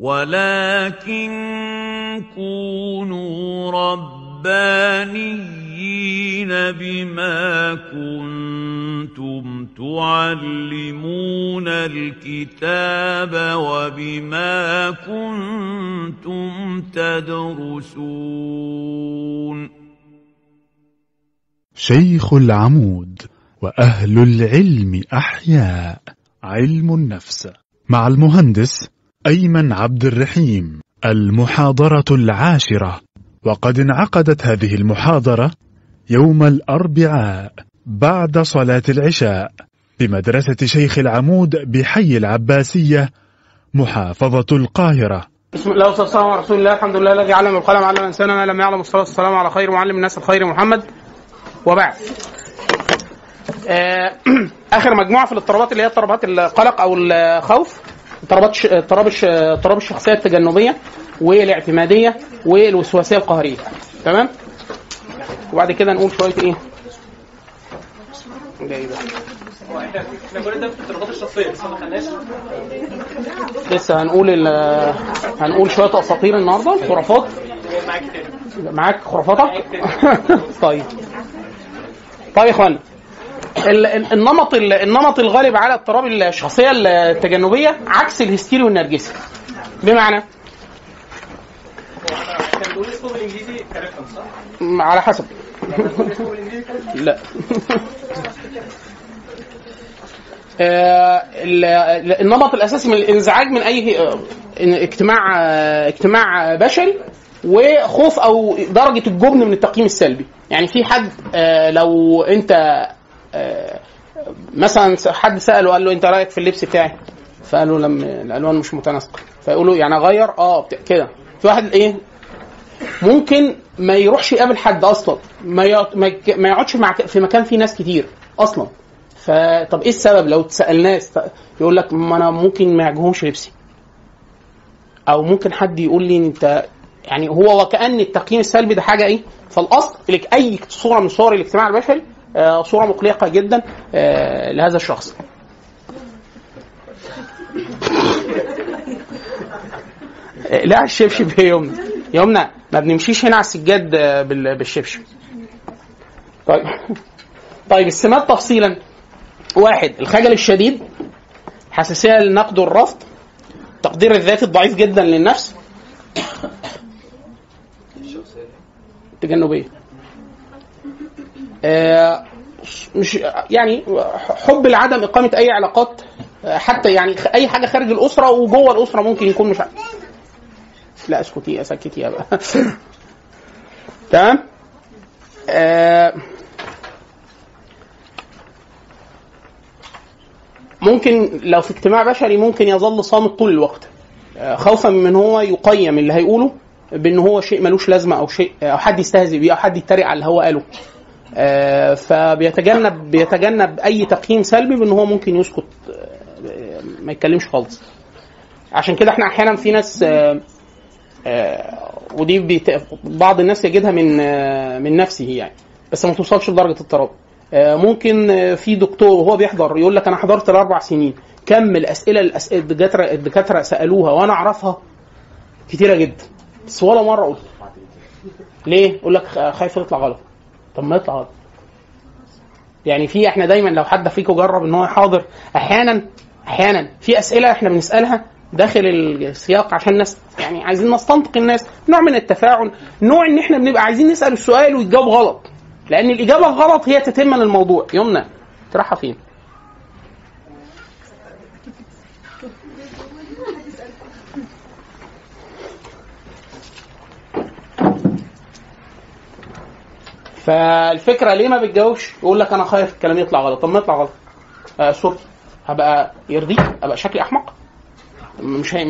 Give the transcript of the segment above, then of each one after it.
ولكن كونوا ربانيين بما كنتم تعلمون الكتاب وبما كنتم تدرسون. شيخ العمود وأهل العلم أحياء علم النفس. مع المهندس أيمن عبد الرحيم المحاضرة العاشرة. وقد انعقدت هذه المحاضرة يوم الأربعاء بعد صلاة العشاء بمدرسة شيخ العمود بحي العباسية محافظة القاهرة. بسم الله والصلاة والسلام على رسول الله. الحمد لله الذي علم القلم علم الإنسان ما لم يعلم الصلاة والسلام على خير معلم الناس الخير محمد. وبعد. آه، آخر مجموعة في الاضطرابات اللي هي اضطرابات القلق أو الخوف. اضطرابات اضطراب اضطراب الشخصية التجنبية والاعتمادية والوسواسية القهرية. تمام؟ وبعد كده نقول شوية إيه؟ ده إيه ده إحنا كل ده في الاضطرابات الشخصية بس ما خدناش لسه هنقول هنقول شوية أساطير النهارده خرافات. معاك خرافاتك؟ طيب. طيب يا اخوانا النمط ال- النمط الغالب على اضطراب الشخصية التجنبية عكس الهستيري والنرجسي. بمعنى؟ على حسب. لا. آه، ال- ال- النمط الأساسي من الإنزعاج من أي اجتماع آه، اجتماع بشري وخوف أو درجة الجبن من التقييم السلبي. يعني في حد آه، لو أنت مثلا حد سأله قال له أنت رأيك في اللبس بتاعي؟ فقال له لما الألوان مش متناسقة. فيقول له يعني اغير آه كده. في واحد إيه؟ ممكن ما يروحش يقابل حد أصلا. ما ما يقعدش مع في مكان فيه ناس كتير أصلا. فطب إيه السبب؟ لو اتسالناه است- يقول لك ما أنا ممكن ما يعجبهمش لبسي. أو ممكن حد يقول لي انت يعني هو وكأن التقييم السلبي ده حاجة إيه؟ فالأصل لك أي صورة من صور الاجتماع البشري آه، صورة مقلقة جدا آه، لهذا الشخص. آه، لا الشبشب يا يمنى يا يمنى ما بنمشيش هنا على السجاد آه، بال- بالشبشب. طيب. طيب السمات تفصيلا. واحد الخجل الشديد حساسية للنقد والرفض تقدير الذات الضعيف جدا للنفس. تجنبية. آه، مش يعني حب لعدم إقامة أي علاقات آه، حتى يعني أي حاجة خارج الأسرة وجوه الأسرة ممكن يكون مش ع- لا اسكتي يا بقى. تمام؟ آه، ممكن لو في اجتماع بشري ممكن يظل صامت طول الوقت. آه، خوفا من هو يقيم اللي هيقوله بأن هو شيء ملوش لازمة أو شيء أو حد يستهزئ بيه أو حد يتريق على اللي هو قاله. آه، فبيتجنب بيتجنب أي تقييم سلبي بان هو ممكن يسكت آه، ما يتكلمش خالص. عشان كده إحنا أحيانا في ناس آه، آه، ودي. بعض الناس يجدها من آه، من نفسه يعني بس ما توصلش لدرجة اضطراب آه، ممكن آه، في دكتور وهو بيحضر يقول لك أنا حضرت الأربع سنين كم الأسئلة الأس- الدكاتره الدكاترة سألوها وأنا أعرفها؟ كتيرة جدا. بس ولا مرة قلت. ليه؟ يقول لك خايف يطلع غلط. طب ما يطلع يعني في إحنا دايما لو حد فيكم جرب إن هو يحاضر أحيانا أحيانا في أسئلة إحنا بنسألها داخل السياق عشان الناس يعني عايزين نستنطق الناس نوع من التفاعل نوع إن إحنا بنبقى عايزين نسأل السؤال ويتجاوب غلط. لأن الإجابة الغلط هي تتم الموضوع. يمنى تروحها فين؟ فالفكرة ليه ما بتجاوبش؟ يقول لك أنا خايف الكلام يطلع غلط. طب ما يطلع غلط. آه صورتي هبقى يرضيك. ابقى شكلي أحمق. مش هي...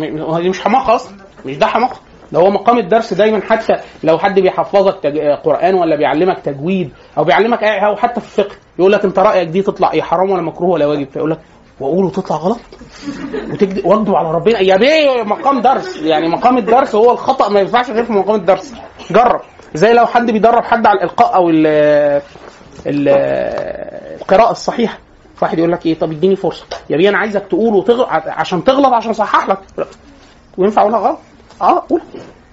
مش حماقة أصلا. مش ده حماقة. ده هو مقام الدرس دايما. حتى لو حد بيحفظك تج... آه، قرآن ولا بيعلمك تجويد أو بيعلمك اي أو حتى في الفقه يقول لك أنت رأيك دي تطلع إيه؟ حرام ولا مكروه ولا واجب؟ فيقول لك وأقوله تطلع غلط؟ وتكذب واكذب على ربنا؟ يا بيه مقام درس. يعني مقام الدرس هو الخطأ. ما ينفعش غير في مقام الدرس. جرب. زي لو حد بيدرب حد على الإلقاء أو ال ال القراءة الصحيحة. واحد يقول لك إيه؟ طب إديني فرصة. يا بيه أنا عايزك تقول وتغلط عشان تغلط عشان أصحح لك. وينفع اقولها غلط؟ آه قول.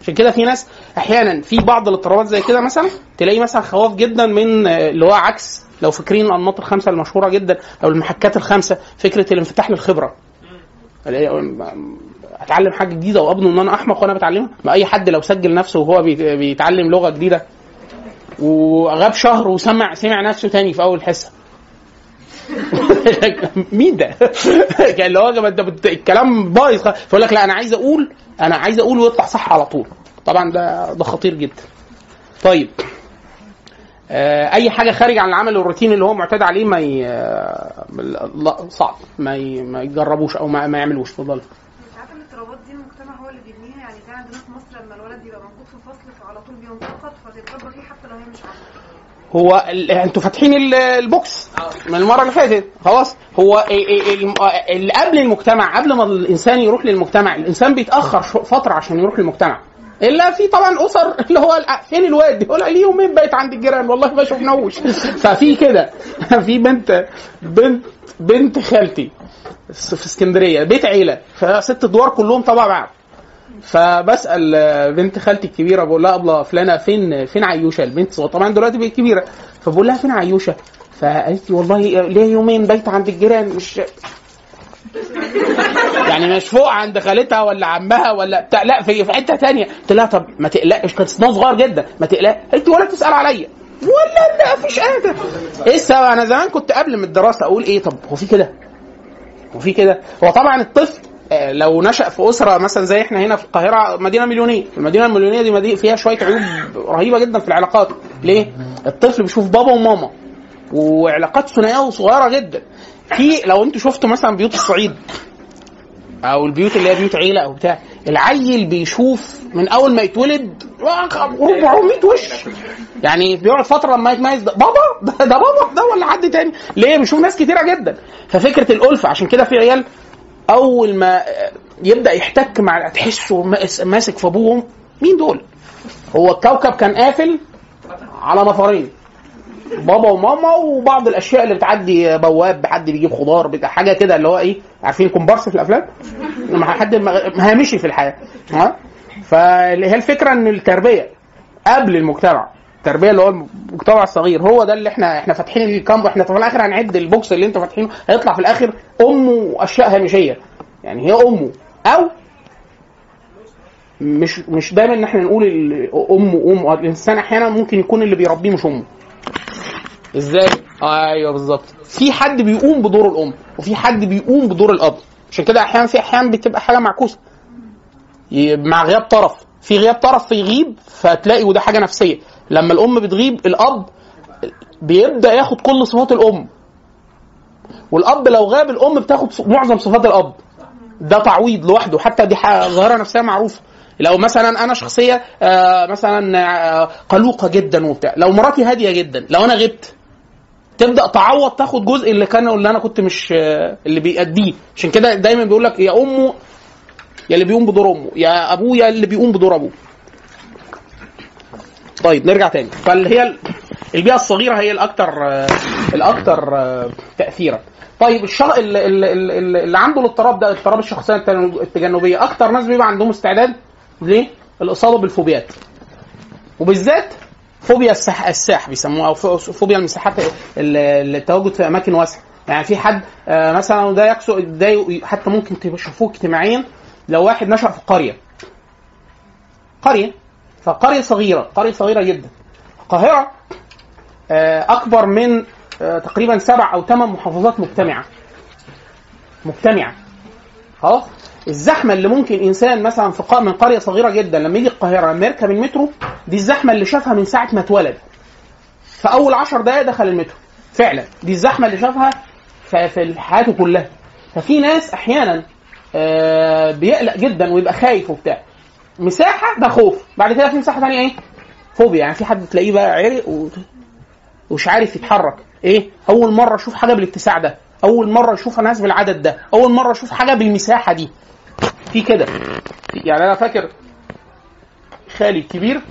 عشان كده في ناس أحيانا في بعض الاضطرابات زي كده مثلا تلاقي مثلا خواف جدا من اللي هو عكس. لو فاكرين الأنماط الخمسة المشهورة جدا أو المحكات الخمسة فكرة الانفتاح للخبرة. أتعلم حاجة جديدة وأبنه إن أنا أحمق وأنا بتعلمها؟ ما أي حد لو سجل نفسه وهو بيت- بيتعلم لغة جديدة وغاب شهر وسمع سمع نفسه تاني في أول حصة. مين ده؟ كان اللي هو انت الكلام بايظ. فيقول لك لا أنا عايز أقول أنا عايز أقول ويطلع صح على طول. طبعا ده ده خطير جدا. طيب. آه، أي حاجة خارج عن العمل الروتيني اللي هو معتاد عليه ما ي... آه، لا صعب. ما ي... ما يجربوش أو ما, ما يعملوش. اتفضل مش عارفه الاضطرابات دي المجتمع هو اللي بيبنيها يعني في عندنا في مصر لما الولد بيبقى موجود في الفصل فعلى طول بينتقد فتتربى فيه حتى لو هي مش عارفه هو. أنتوا فاتحين ال- البوكس. من المرة اللي فاتت. خلاص. هو ال- ال- الم- اللي قبل المجتمع قبل ما الإنسان يروح للمجتمع الإنسان بيتأخر فترة عشان يروح للمجتمع. إلا في طبعا أسر اللي هو فين الواد؟ يقول لي يومين بقيت عند الجيران؟ والله ما شفناهوش. ففي كده. في بنت بنت بنت خالتي في اسكندرية بيت عيلة. فست ادوار كلهم طبعا بعض. فبسأل بنت خالتي الكبيرة بقول لها ابله فلانة فين فين عيوشة؟ البنت طبعا دلوقتي بقت كبيرة. فبقول لها فين عيوشة؟ فقالت لي والله ليه يومين بايته عند الجيران مش يعني مش فوق عند خالتها ولا عمها ولا بتاع لا في في حتة تانية. قلت لها طب ما تقلقش كانت سنها صغير جدا ما تقلقش. قالت ولا تسأل عليا. ولا لا مفيش حاجة إيه السبب؟ أنا زمان كنت قبل من الدراسة أقول إيه طب هو في كده؟ هو في كده؟ هو طبعا الطفل لو نشأ في أسرة مثلا زي إحنا هنا في القاهرة مدينة مليونية، المدينة المليونية دي مدينة فيها شوية عيوب رهيبة جدا في العلاقات، ليه؟ الطفل بيشوف بابا وماما وعلاقات ثنائية وصغيرة جدا. في لو أنتوا شفتوا مثلا بيوت الصعيد أو البيوت اللي هي بيوت عيلة أو بتاع العيل بيشوف من أول ما يتولد 400 وش؟ يعني بيقعد فترة لما يتميز ده بابا؟ ده, ده بابا؟ ده ولا حد تاني؟ ليه؟ بيشوف ناس كتيرة جدا. ففكرة الألفة عشان كده في عيال أول ما يبدأ يحتك مع تحسه ماس- ماسك في أبوه مين دول؟ هو الكوكب كان قافل على نفرين. بابا وماما وبعض الأشياء اللي بتعدي بواب حد بيجيب خضار بتاع حاجة كده اللي هو إيه عارفين كومبارس في الأفلام؟ حد هامشي في الحياة ها؟ فهي الفكرة إن التربية قبل المجتمع التربية اللي هو المجتمع الصغير. هو ده اللي إحنا إحنا فاتحين ال camp إحنا في الآخر هنعد ال box اللي أنتوا فاتحينه. هيطلع في الآخر أمه واشياء هامشية. يعني هي أمه. أو مش مش دايما إن إحنا نقول أمه أمه. الإنسان أحيانا ممكن يكون اللي بيربيه مش أمه. إزاي؟ أيوه بالظبط. في حد بيقوم بدور الأم وفي حد بيقوم بدور الأب. عشان كده أحيانا في احيان بتبقى حاجة معكوسة. مع غياب طرف. في غياب طرف فيغيب فتلاقي وده حاجة نفسية. لما الأم بتغيب الأب بيبدأ ياخد كل صفات الأم. والأب لو غاب الأم بتاخد معظم صفات الأب. ده تعويض لوحده حتى دي ظاهرة نفسية معروفة. لو مثلا أنا شخصية آه، مثلا آه، قلوقة جدا وبتاع لو مراتي هادية جدا لو أنا غبت تبدأ تعوض تاخد جزء اللي كان اللي أنا كنت مش آه، اللي بيأديه. عشان كده دايما بيقول لك يا أمه يا اللي بيقوم بدور أمه يا أبوه يا اللي بيقوم بدور أبوه. طيب نرجع تاني. فاللي هي ال- البيئة الصغيرة هي الاكثر آه، الاكثر آه، تأثيرا. طيب الشخص اللي, عنده الاضطراب ده اضطراب الشخصية التجنب- التجنبية أكتر ناس بيبقى عندهم استعداد ليه؟ الإصابة بالفوبيات. وبالذات فوبيا السح الساح بيسموها أو فو- فوبيا المساحات ال- التواجد في أماكن واسعة. يعني في حد آه، مثلا ده يقصد ده حتى ممكن تشوفوه اجتماعيا لو واحد نشأ في قرية. قرية. فقرية صغيرة قرية صغيرة جدا. القاهرة آه، أكبر من آه، تقريبا سبع أو ثمان محافظات مجتمعة. مجتمعة. خلاص؟ الزحمة اللي ممكن إنسان مثلا في من قرية صغيرة جدا لما يجي القاهرة لما يركب المترو دي الزحمة اللي شافها من ساعة ما اتولد. في أول عشر دقائق دخل المترو. فعلا. دي الزحمة اللي شافها في في حياته كلها. ففي ناس أحيانا آه، بيقلق جدا ويبقى خايف وبتاع. مساحة؟ ده خوف. بعد كده في مساحة ثانية إيه؟ فوبيا. يعني في حد تلاقيه بقى عرق. ومش عارف يتحرك. إيه؟ أول مرة أشوف حاجة بالاتساع ده. أول مرة أشوف ناس بالعدد ده. أول مرة أشوف حاجة بالمساحة دي. في كده. يعني أنا فاكر خالي الكبير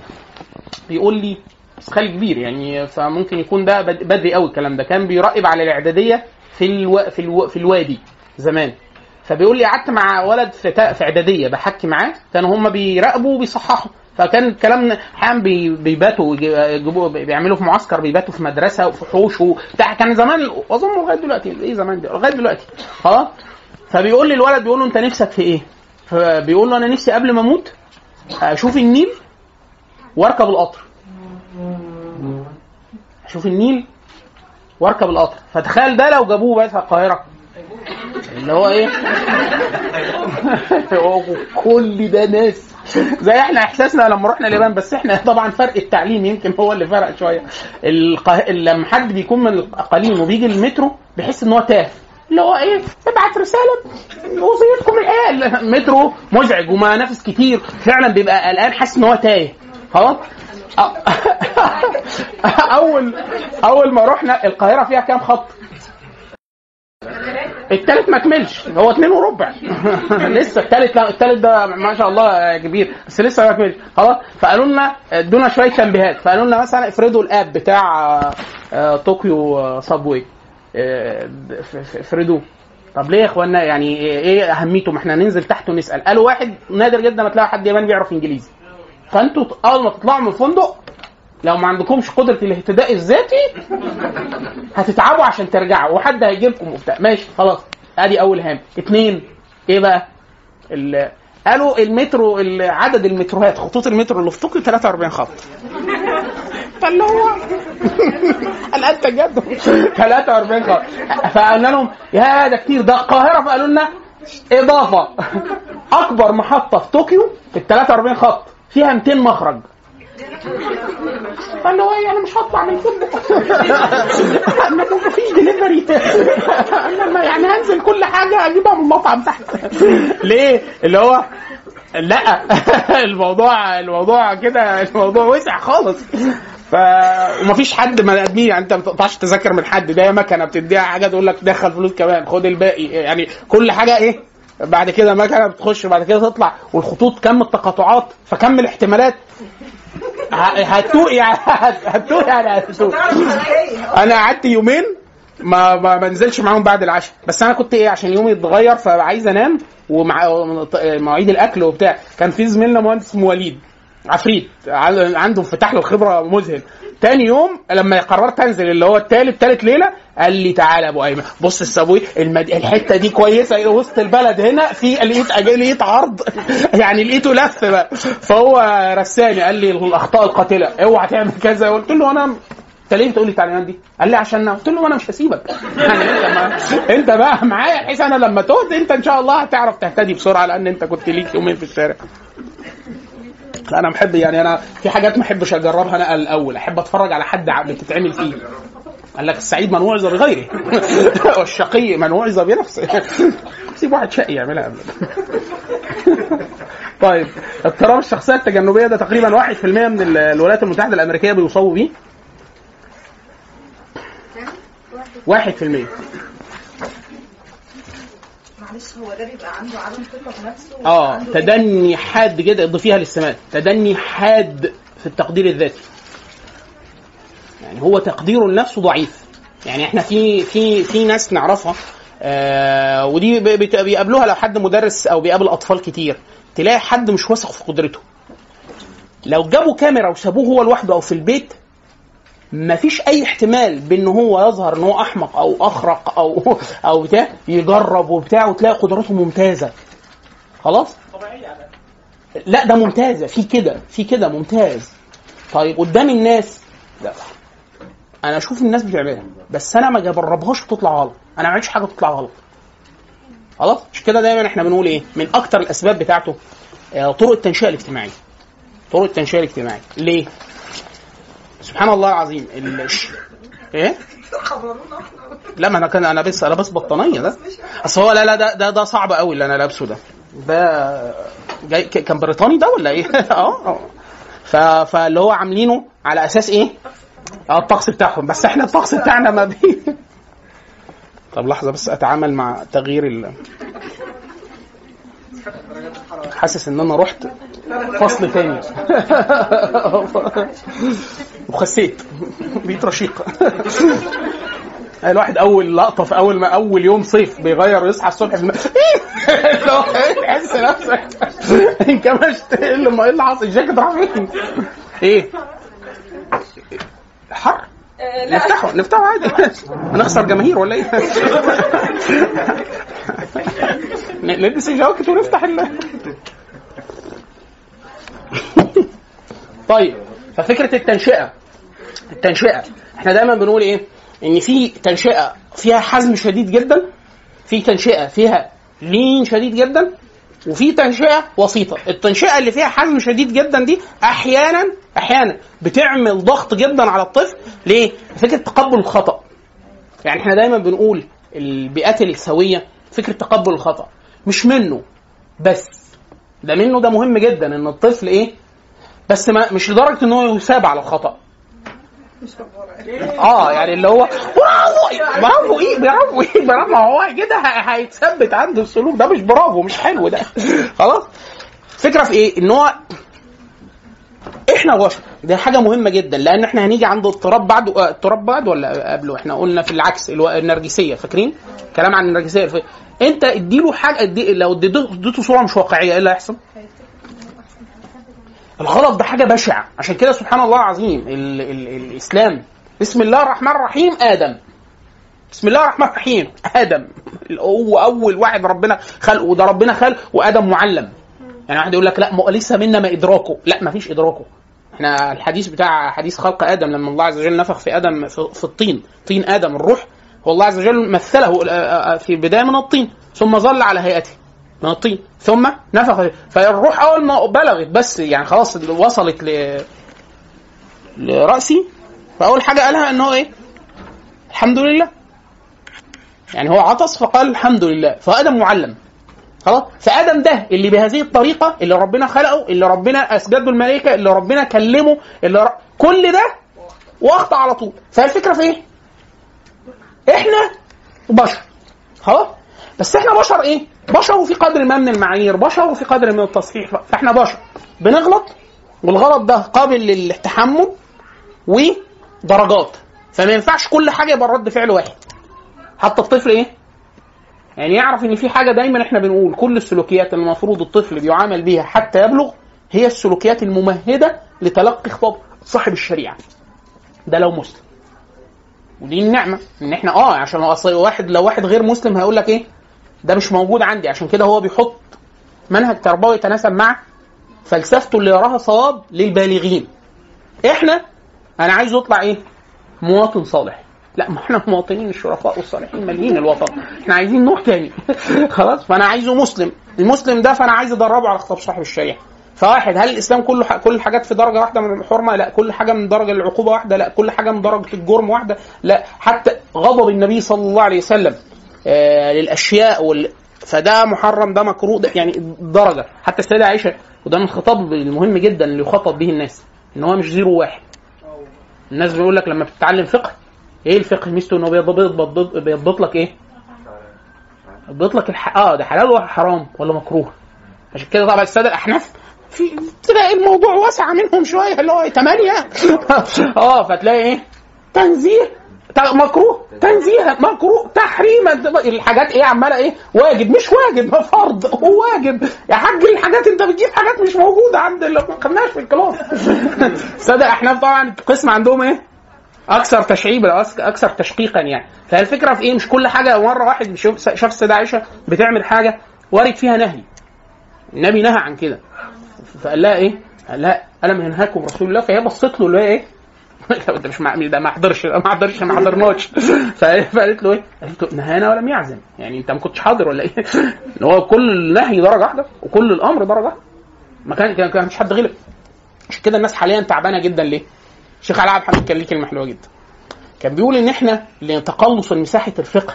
بيقول لي بس خالي كبير يعني فممكن يكون ده بد- بدري قوي الكلام ده. كان بيراقب على الإعدادية في ألو... في, ألو... في الوادي زمان. فبيقول لي قعدت مع ولد في في إعدادية بحكي معاه كانوا هم بيراقبوا وبيصححوا. فكان الكلام بي- بيباتوا يجي- يجيبوا بيعملوا في معسكر بيباتوا في مدرسة وفي حوش وبتاع كان زمان أظن لغاية دلوقتي إيه زمان ده لغاية دلوقتي. خلاص؟ فبيقول لي الولد بيقول له أنت نفسك في إيه؟ فبيقول له أنا نفسي قبل ما أموت أشوف النيل وأركب القطر. أشوف النيل وأركب القطر. فتخيل ده لو جابوه بس القاهرة. اللي هو إيه؟ هو كل ده ناس. زي إحنا إحساسنا لما رحنا اليابان بس إحنا طبعا فرق التعليم يمكن هو اللي فرق شوية. القه... لما حد بيكون من الاقاليم وبيجي المترو بيحس إن هو تاه اللي هو إيه؟ ابعت رسالة. وصيتكم الحياة المترو مزعج ومنافس كتير. فعلا بيبقى قلقان حاسس إن هو تايه. خلاص؟ أول أول ما رحنا القاهرة فيها كام خط؟ التالت ما كملش. هو اتنين وربع. لسه التالت لا التالت ده ما شاء الله كبير بس لسه ما كملش. خلاص؟ فقالوا لنا ادونا شوية تنبيهات. فقالوا لنا مثلا افرضوا الاب بتاع آه، آه، طوكيو صابوي آه، افرضوه. طب ليه يا اخوانا؟ يعني إيه اهميته؟ ما إحنا ننزل تحت ونسأل. قالوا واحد نادر جدا ما تلاقي حد ياباني بيعرف انجليزي. فانتوا اول ما تطلعوا من الفندق لو ما عندكمش قدرة الاهتداء الذاتي هتتعبوا عشان ترجعوا وحد هيجي لكم وبتاع. ماشي خلاص. ادي اول هام. اتنين إيه بقى؟ ال- قالوا المترو ال- عدد المتروهات خطوط المترو اللي في طوكيو 43 خط. فاللي هو قال أنت جد؟ 43 خط. فقلنا لهم يا ده كتير. ده القاهرة فقالوا لنا إضافة. أكبر محطة في طوكيو ال 43 خط. فيها 200 مخرج. فاللي هو أنا مش هطلع من الفندق. أنا مفيش دليفري أنا يعني هنزل كل حاجة اجيبها من المطعم تحت. ليه؟ اللي هو لا. الموضوع الموضوع كده الموضوع وسع خالص. ف ومفيش حد بني ادمين يعني أنت ما بتقطعش تذاكر من حد. ده مكنة بتديها حاجة تقول لك دخل فلوس كمان. خد الباقي. يعني كل حاجة إيه؟ بعد كده مكنة بتخش بعد كده تطلع. والخطوط كم التقاطعات فكم الاحتمالات. هتوق يعني هتوق يعني أنا قعدت يومين ما ما بنزلش معاهم بعد العشاء. بس أنا كنت إيه عشان يومي اتغير فعايز أنام ومع مواعيد الأكل وبتاع. كان في زميلنا مهندس اسمه وليد عفريت عن- عنده انفتاح له خبره مذهل. تاني يوم لما قررت انزل اللي هو التالت تالت ليلة قال لي تعالى أبو أيمن. بص السابوي المد... الحتة دي كويسة وسط البلد هنا في لقيت لقيت عرض. يعني لقيته لف بقى. فهو رساني قال لي الأخطاء القاتلة اوعى تعمل كذا. قلت له أنا انت ليه بتقول لي التعليمات دي؟ قال لي عشان قلت له أنا مش هسيبك. يعني أنت ما... أنت بقى معايا بحيث أنا لما تهد أنت إن شاء الله هتعرف تهتدي بسرعة لأن أنت كنت ليك يومين في الشارع. أنا بحب يعني أنا في حاجات ما أحبش أجربها أنا الأول أحب أتفرج على حد بتتعمل فيه. قال لك السعيد من وعظ بغيره. والشقي من وعظ بنفسه. سيب واحد شقي يعملها. قبل طيب اضطراب الشخصيه التجنبية ده تقريبا 1% من ال- الولايات المتحدة الأمريكية بيصابوا بيه. 1% معلش هو ده بيبقى عنده عدم ثقة في نفسه آه تدني حاد كده اضيفيها للسمات. تدني حاد في التقدير الذاتي. يعني هو تقديره لنفسه ضعيف. يعني إحنا في في في ناس نعرفها آه ودي بيقابلوها لو حد مدرس أو بيقابل أطفال كتير. تلاقي حد مش واثق في قدرته. لو جابوا كاميرا وسابوه هو لوحده أو في البيت مفيش أي احتمال بأن هو يظهر إن هو أحمق أو أخرق أو أو بتاع يجرب وبتاع وتلاقي قدراته ممتازة. خلاص؟ لا ده ممتازة في كده في كده ممتاز. طيب قدام الناس لا. أنا أشوف الناس بتعملها بس أنا ما جربهاش وتطلع غلط. أنا ما عملتش حاجة تطلع غلط. خلاص؟ مش كده دايما إحنا بنقول إيه؟ من أكتر الأسباب بتاعته آه، طرق التنشئة الاجتماعية. طرق التنشئة الاجتماعية. ليه؟ سبحان الله العظيم. ال... إيه؟ لا ما أنا كان أنا بس أنا بس بطانية ده. أصل هو لا لا ده ده, ده صعب قوي اللي أنا لابسه ده. ده جاي كان بريطاني ده ولا إيه؟ آه. فاللي هو عاملينه على أساس إيه؟ آه الطقس بتاعهم. بس إحنا الطقس بتاعنا ما بي طب لحظة بس أتعامل مع تغيير ال حاسس إن أنا رحت فصل تاني. وخسيت. بقيت رشيق. الواحد أول لقطة في أول ما أول يوم صيف بيغير يصحى الصبح في الم... اللي هو تحس نفسك انكمشت إيه اللي إيه اللي حصل؟ الجاكيت راح فين؟ إيه؟ حر. نفتحه نفتحه عادي. هنخسر جماهير ولا إيه؟ نلبس الجواكت ونفتح ال طيب ففكرة التنشئة. التنشئة. إحنا دايما بنقول إيه؟ إن في تنشئة فيها حزم شديد جدا في تنشئة فيها لين شديد جدا وفي تنشئة وسيطة. التنشئة اللي فيها حزم شديد جدا دي أحيانا أحيانا بتعمل ضغط جدا على الطفل. ليه؟ فكرة تقبل الخطأ. يعني إحنا دايما بنقول البيئات السوية فكرة تقبل الخطأ. مش منه بس ده منه ده مهم جدا إن الطفل إيه؟ بس ما مش لدرجة إن هو يثاب على الخطأ. آه يعني اللي هو برافو برافو إيه برافو إيه برافو. هو كده هيتثبت عنده السلوك. ده مش برافو مش حلو ده. خلاص؟ فكرة في إيه؟ إن هو إحنا بشر دي حاجة مهمة جدا لأن إحنا هنيجي عند اضطراب بعد آه، اضطراب بعد ولا قبله؟ إحنا قلنا في العكس النرجسية فاكرين؟ كلام عن النرجسية. انت اديله حاجة ادي لو اديته صورة مش واقعية إيه اللي هيحصل؟ الغلط ده حاجة بشعة. عشان كده سبحان الله العظيم ال ال الإسلام. بسم الله الرحمن الرحيم آدم. بسم الله الرحمن الرحيم آدم. هو أول واحد ربنا خلقه. وده ربنا خلق وآدم معلم. يعني واحد يقول لك لا ليس منا ما إدراكه. لا ما فيش إدراكه. إحنا الحديث بتاع حديث خلق آدم لما الله عز وجل نفخ في آدم في, في الطين. طين آدم الروح. هو الله عز وجل مثله آه، آه، في بدايه من الطين ثم ظل على هيئته من الطين ثم نفخ. فالروح أول ما بلغت بس يعني خلاص وصلت ل لرأسي فأول حاجة قالها ان هو إيه؟ الحمد لله. يعني هو عطس فقال الحمد لله. فأدم معلم. خلاص؟ فأدم ده اللي بهذه الطريقة اللي ربنا خلقه اللي ربنا اسجده الملائكة اللي ربنا كلمه اللي ر... كل ده وأخطأ على طول. فالفكرة في إيه؟ إحنا بشر. خلاص بس إحنا بشر إيه؟ بشر وفي قدر ما من المعايير بشر وفي قدر من التصحيح. فاحنا بشر. بنغلط والغلط ده قابل للتحمل ودرجات. فما ينفعش كل حاجة يبقى رد فعل واحد. حتى الطفل إيه؟ يعني يعرف ان في حاجة دايما إحنا بنقول. كل السلوكيات اللي المفروض الطفل بيعامل بيها حتى يبلغ هي السلوكيات الممهدة لتلقي خطاب صاحب الشريعة. ده لو مسلم. ودي النعمة إن إحنا آه عشان أصل واحد لو واحد غير مسلم هيقول لك إيه؟ ده مش موجود عندي. عشان كده هو بيحط منهج تربوي يتناسب مع فلسفته اللي يراها صواب للبالغين. إحنا أنا عايز يطلع إيه؟ مواطن صالح. لا ما إحنا مواطنين الشرفاء والصالحين مالين الوطن. إحنا عايزين نوع تاني. خلاص؟ فأنا عايزه مسلم. المسلم ده فأنا عايز أدربه على خطاب صاحب الشريعة. فواحد هل الاسلام كله ح... كل الحاجات في درجه واحدة من الحرمه لا كل حاجة من درجه العقوبه واحدة لا كل حاجة من درجه الجرم واحدة لا حتى غضب النبي صلى الله عليه وسلم آه للاشياء وال... فده محرم ده مكروه ده يعني درجه حتى السيده عائشه وده من الخطاب المهم جدا اللي يخاطب به الناس ان هو مش زيرو واحد الناس بيقول لك لما بتتعلم فقه إيه الفقه ميزته انه بيضبط بيضبط, بيضبط لك إيه؟ بيضبط لك الح... آه ده حلال ولا حرام ولا مكروه عشان كده طبعا الساده الاحناف في تلاقي الموضوع واسع منهم شوية اللي هو ثمانيه آه فتلاقي إيه؟ تنزيه. مكروه. تنزيه. مكروه. تحريم الحاجات إيه عمالة إيه؟ واجب. مش واجب ما فرض. هو واجب. يا حاج الحاجات أنت بتجيب حاجات مش موجودة عند اللي ما خدناش في الكلاس الساده الاحناف طبعا القسم عندهم إيه؟ أكثر تشعيبا أكثر- أكثر تشقيقا يعني. فالفكرة في إيه؟ مش كل حاجة. مرة واحد شاف السيدة عائشة بتعمل حاجة وارد فيها نهي. النبي نهى عن كده. فقال لها إيه؟ قال لها الم ينهاكم رسول الله فهي بصت له اللي هي إيه؟ انت مش مع ده ما حضرش ما حضرش ما حضرناش فقالت له إيه؟ قالت له نهانا ولم يعزم يعني أنت ما كنتش حاضر ولا إيه؟ إن هو كل النهي درجة واحدة وكل الأمر درجة واحدة ما كان كان كان مش حد غلب عشان كده الناس حاليا تعبانة جدا ليه؟ الشيخ علاء عبد الحميد كان ليه كلمة حلوة جدا كان بيقول إن إحنا لتقلص مساحه الفقه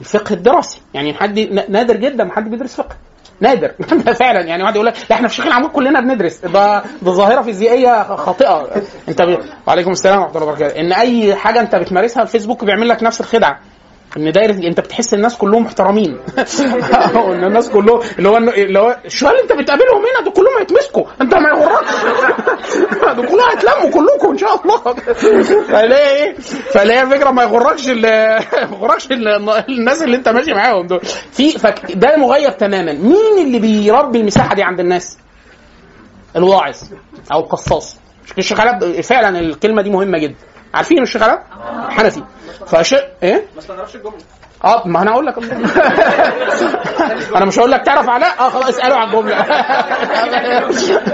الفقه الدراسي يعني حد نادر جدا ما حد بيدرس فقه نادر. ده فعلا يعني واحد يقول لك إحنا في شيخ العمود كلنا بندرس. ده ده ظاهرة فيزيائية خاطئة. انت ب... وعليكم السلام ورحمة الله وبركاته. إن أي حاجة أنت بتمارسها الفيسبوك بيعمل لك نفس الخدعة. ان دايرة انت بتحس الناس كلهم محترمين. ان الناس كلهم اللي هو اللي هو شو اللي انت بتقابلهم هنا؟ دول كلهم هيتمسكوا. انت ما يغركش. دول كلهم هيتلموا كلكم ان شاء الله. فلا إيه؟ فلا فكره ما يغركش ما يغركش ال- الناس اللي انت ماشي معاهم دول. في ده مغير تماما. مين اللي بيربي المساحة دي عند الناس؟ الواعظ أو القصاص. الشيخ فعلا الكلمة دي مهمة جدا. عارفين الشيخ علاء حنفي. فش إيه؟ ما استغربش الجملة. آه ما أنا أقول لك. أنا مش هقول لك تعرف علاء آه خلاص اساله على الجملة.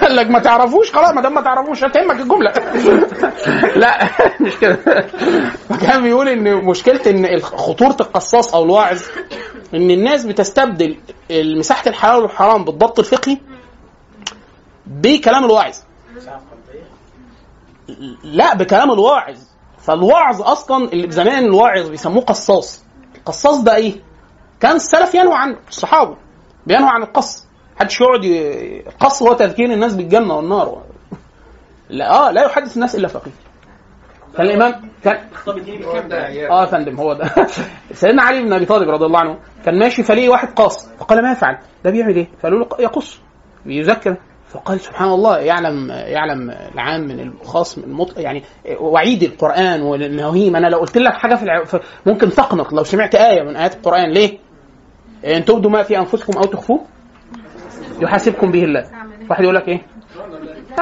قال لك ما تعرفوش خلاص ما دام ما تعرفوش هتهمك الجملة. لا مش كده. فكان بيقول إن مشكلة إن خطورة القصاص أو الواعظ إن الناس بتستبدل مساحة الحلال والحرام بالضبط الفقهي بكلام الواعظ. لا بكلام الواعظ. فالوعظ أصلا اللي زمان الواعظ بيسموه قصاص. القصاص ده إيه؟ كان السلف ينهوا عنه الصحابة بينهوا عن القص. محدش يقعد ي... القص هو تذكير الناس بالجنة والنار. لا آه لا يحدث الناس إلا فقيه كان الإمام كان آه يا فندم هو ده. سيدنا علي بن أبي طالب رضي الله عنه كان ماشي فليه واحد قاص فقال ما يفعل؟ ده بيعمل إيه؟ فقالوا له يقص بيذكر فقال سبحان الله يعلم يعلم العام من الخاص من المط... يعني وعيد القرآن والنهيم أنا لو قلت لك حاجة في, الع... ممكن تقنط لو سمعت آية من آيات القرآن. ليه؟ إن تبدوا ما في أنفسكم أو تخفوه يحاسبكم به الله. واحد يقول لك إيه؟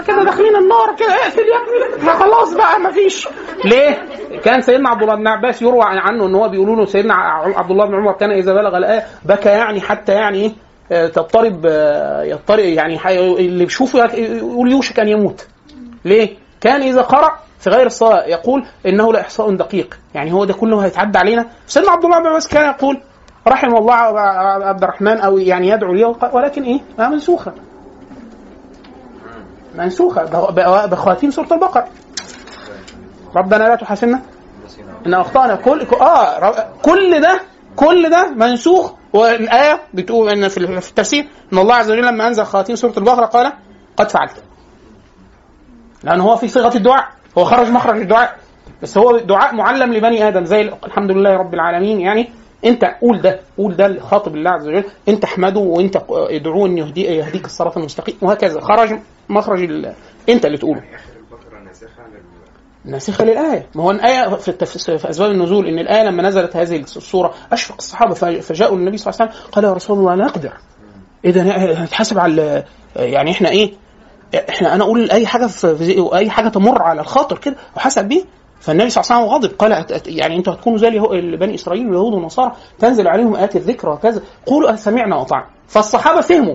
كده داخلين النار كده. اقفل يا ابني خلاص بقى ما فيش. ليه؟ كان سيدنا عبد الله بن عباس يروى عنه إن هو بيقولوا له سيدنا عبد الله بن عمر كان إذا بلغ الآية بكى يعني حتى يعني إيه؟ تضطرب يضطرب يعني اللي بيشوفه يقول يوشك أن يموت. ليه؟ كان إذا قرأ في غير الصلاة يقول إنه لإحصاء دقيق. يعني هو ده كله هيتعدى علينا. سيدنا عبد الله بن عباس كان يقول رحم الله عبد الرحمن أو يعني يدعو لي ولكن إيه؟ منسوخة. منسوخة. بخواتيم سورة البقرة. ربنا لا تحاسبنا. إن أخطأنا. كل آه كل ده كل ده منسوخ والآية بتقول إن في التفسير إن الله عز وجل لما أنزل خواتيم سورة البقرة قال قد فعلت. لأن هو في صيغة الدعاء هو خرج مخرج الدعاء. بس هو دعاء معلم لبني آدم زي الحمد لله رب العالمين. يعني أنت قول ده قول ده خاطب الله عز وجل. أنت احمده وأنت ادعوه إن يهدي يهديك الصراط المستقيم. وهكذا خرج مخرج. أنت اللي تقوله. ناسخة للآية. ما هو الآية في. في أسباب النزول إن الآية لما نزلت هذه السوره أشفق الصحابة فجاءوا للنبي صلى الله عليه وسلم قال يا رسول الله نقدر اذا هنتحاسب على يعني إحنا إيه؟ إحنا أنا أقول أي حاجة في أي حاجة تمر على الخاطر كده وحسب بيه. فالنبي صلى الله عليه وسلم غضب قال يعني أنتوا هتكونوا زي بني إسرائيل واليهود والنصارى تنزل عليهم آيات الذكر وكذا. قولوا سمعنا وأطعنا. فالصحابة فهموا.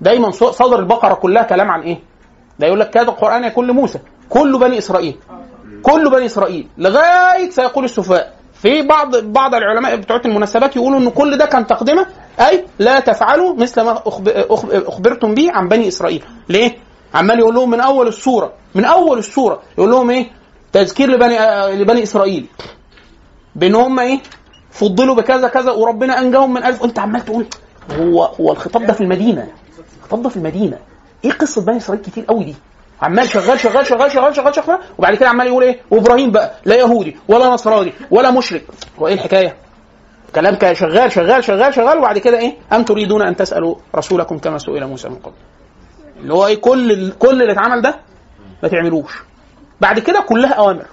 دايما صدر البقرة كلها كلام عن إيه؟ ده يقول لك كاد القرآن يكون لموسى. كل بني إسرائيل. كل بني إسرائيل لغاية سيقول السفهاء. في بعض بعض العلماء بتوع المناسبات يقولوا إن كل ده كان تقدمة. أي لا تفعلوا مثل ما أخبرتم به عن بني إسرائيل. ليه؟ عمال يقول لهم من أول السورة من أول السورة يقول لهم إيه؟ تذكير لبني لبني إسرائيل. بإن هم إيه؟ فضلوا بكذا كذا وربنا أنجاهم من ألف. وأنت عمال تقول هو هو الخطاب ده في المدينة. الخطاب ده في المدينة. إيه قصة بني إسرائيل كتير قوي دي؟ عمال شغال شغال شغال شغال شغال شغال. وبعد كده عمال يقول إيه؟ وإبراهيم بقى لا يهودي ولا نصراني ولا مشرك. هو إيه الحكاية؟ كلام كان شغال شغال شغال شغال. وبعد كده إيه؟ أم تريدون أن تسألوا رسولكم كما سئل موسى من قبل. اللي هو إيه؟ كل كل اللي اتعمل ده ما تعملوش. بعد كده كلها أوامر.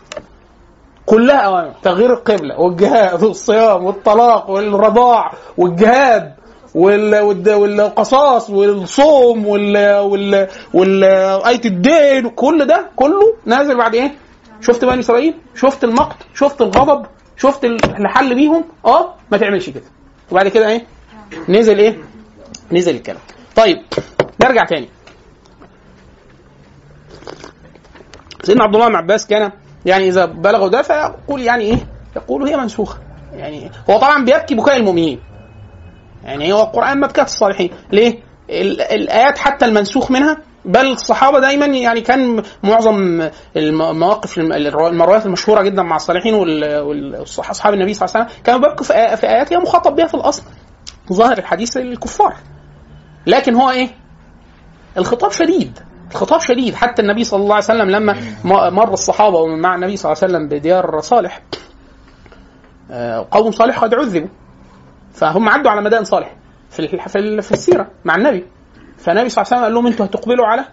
كلها أوامر. تغيير القبلة والجهاد والصيام والطلاق والرضاع والجهاد. والقصاص والصوم وال وال وال آية الدين وكل ده كله نازل بعد إيه؟ شفت بني إسرائيل؟ شفت المقت؟ شفت الغضب؟ شفت اللي حل بيهم؟ آه ما تعملش كده. وبعد كده إيه؟ نزل إيه؟ نزل الكلام. طيب نرجع تاني. سيدنا عبد الله بن عباس كان يعني إذا بلغوا ده فيقول يعني إيه؟ يقول هي منسوخة. يعني هو طبعا بيبكي بكاء المؤمنين. يعني هو القرآن مبكاه الصالحين. ليه؟ الآيات حتى المنسوخ منها بل الصحابة دايما يعني كان معظم المواقف المرويات المشهورة جدا مع الصالحين واصحاب النبي صلى الله عليه وسلم كانوا بيبكوا في آيات هي مخاطب بها في الأصل. ظاهر الحديث للكفار. لكن هو إيه؟ الخطاب شديد. الخطاب شديد. حتى النبي صلى الله عليه وسلم لما مر الصحابة مع النبي صلى الله عليه وسلم بديار صالح آه، قوم صالح قد عذبوا. فهم عدوا على مدائن صالح في في ال- في السيرة مع النبي. فالنبي صلى الله عليه وسلم قال لهم أنتوا هتقبلوا على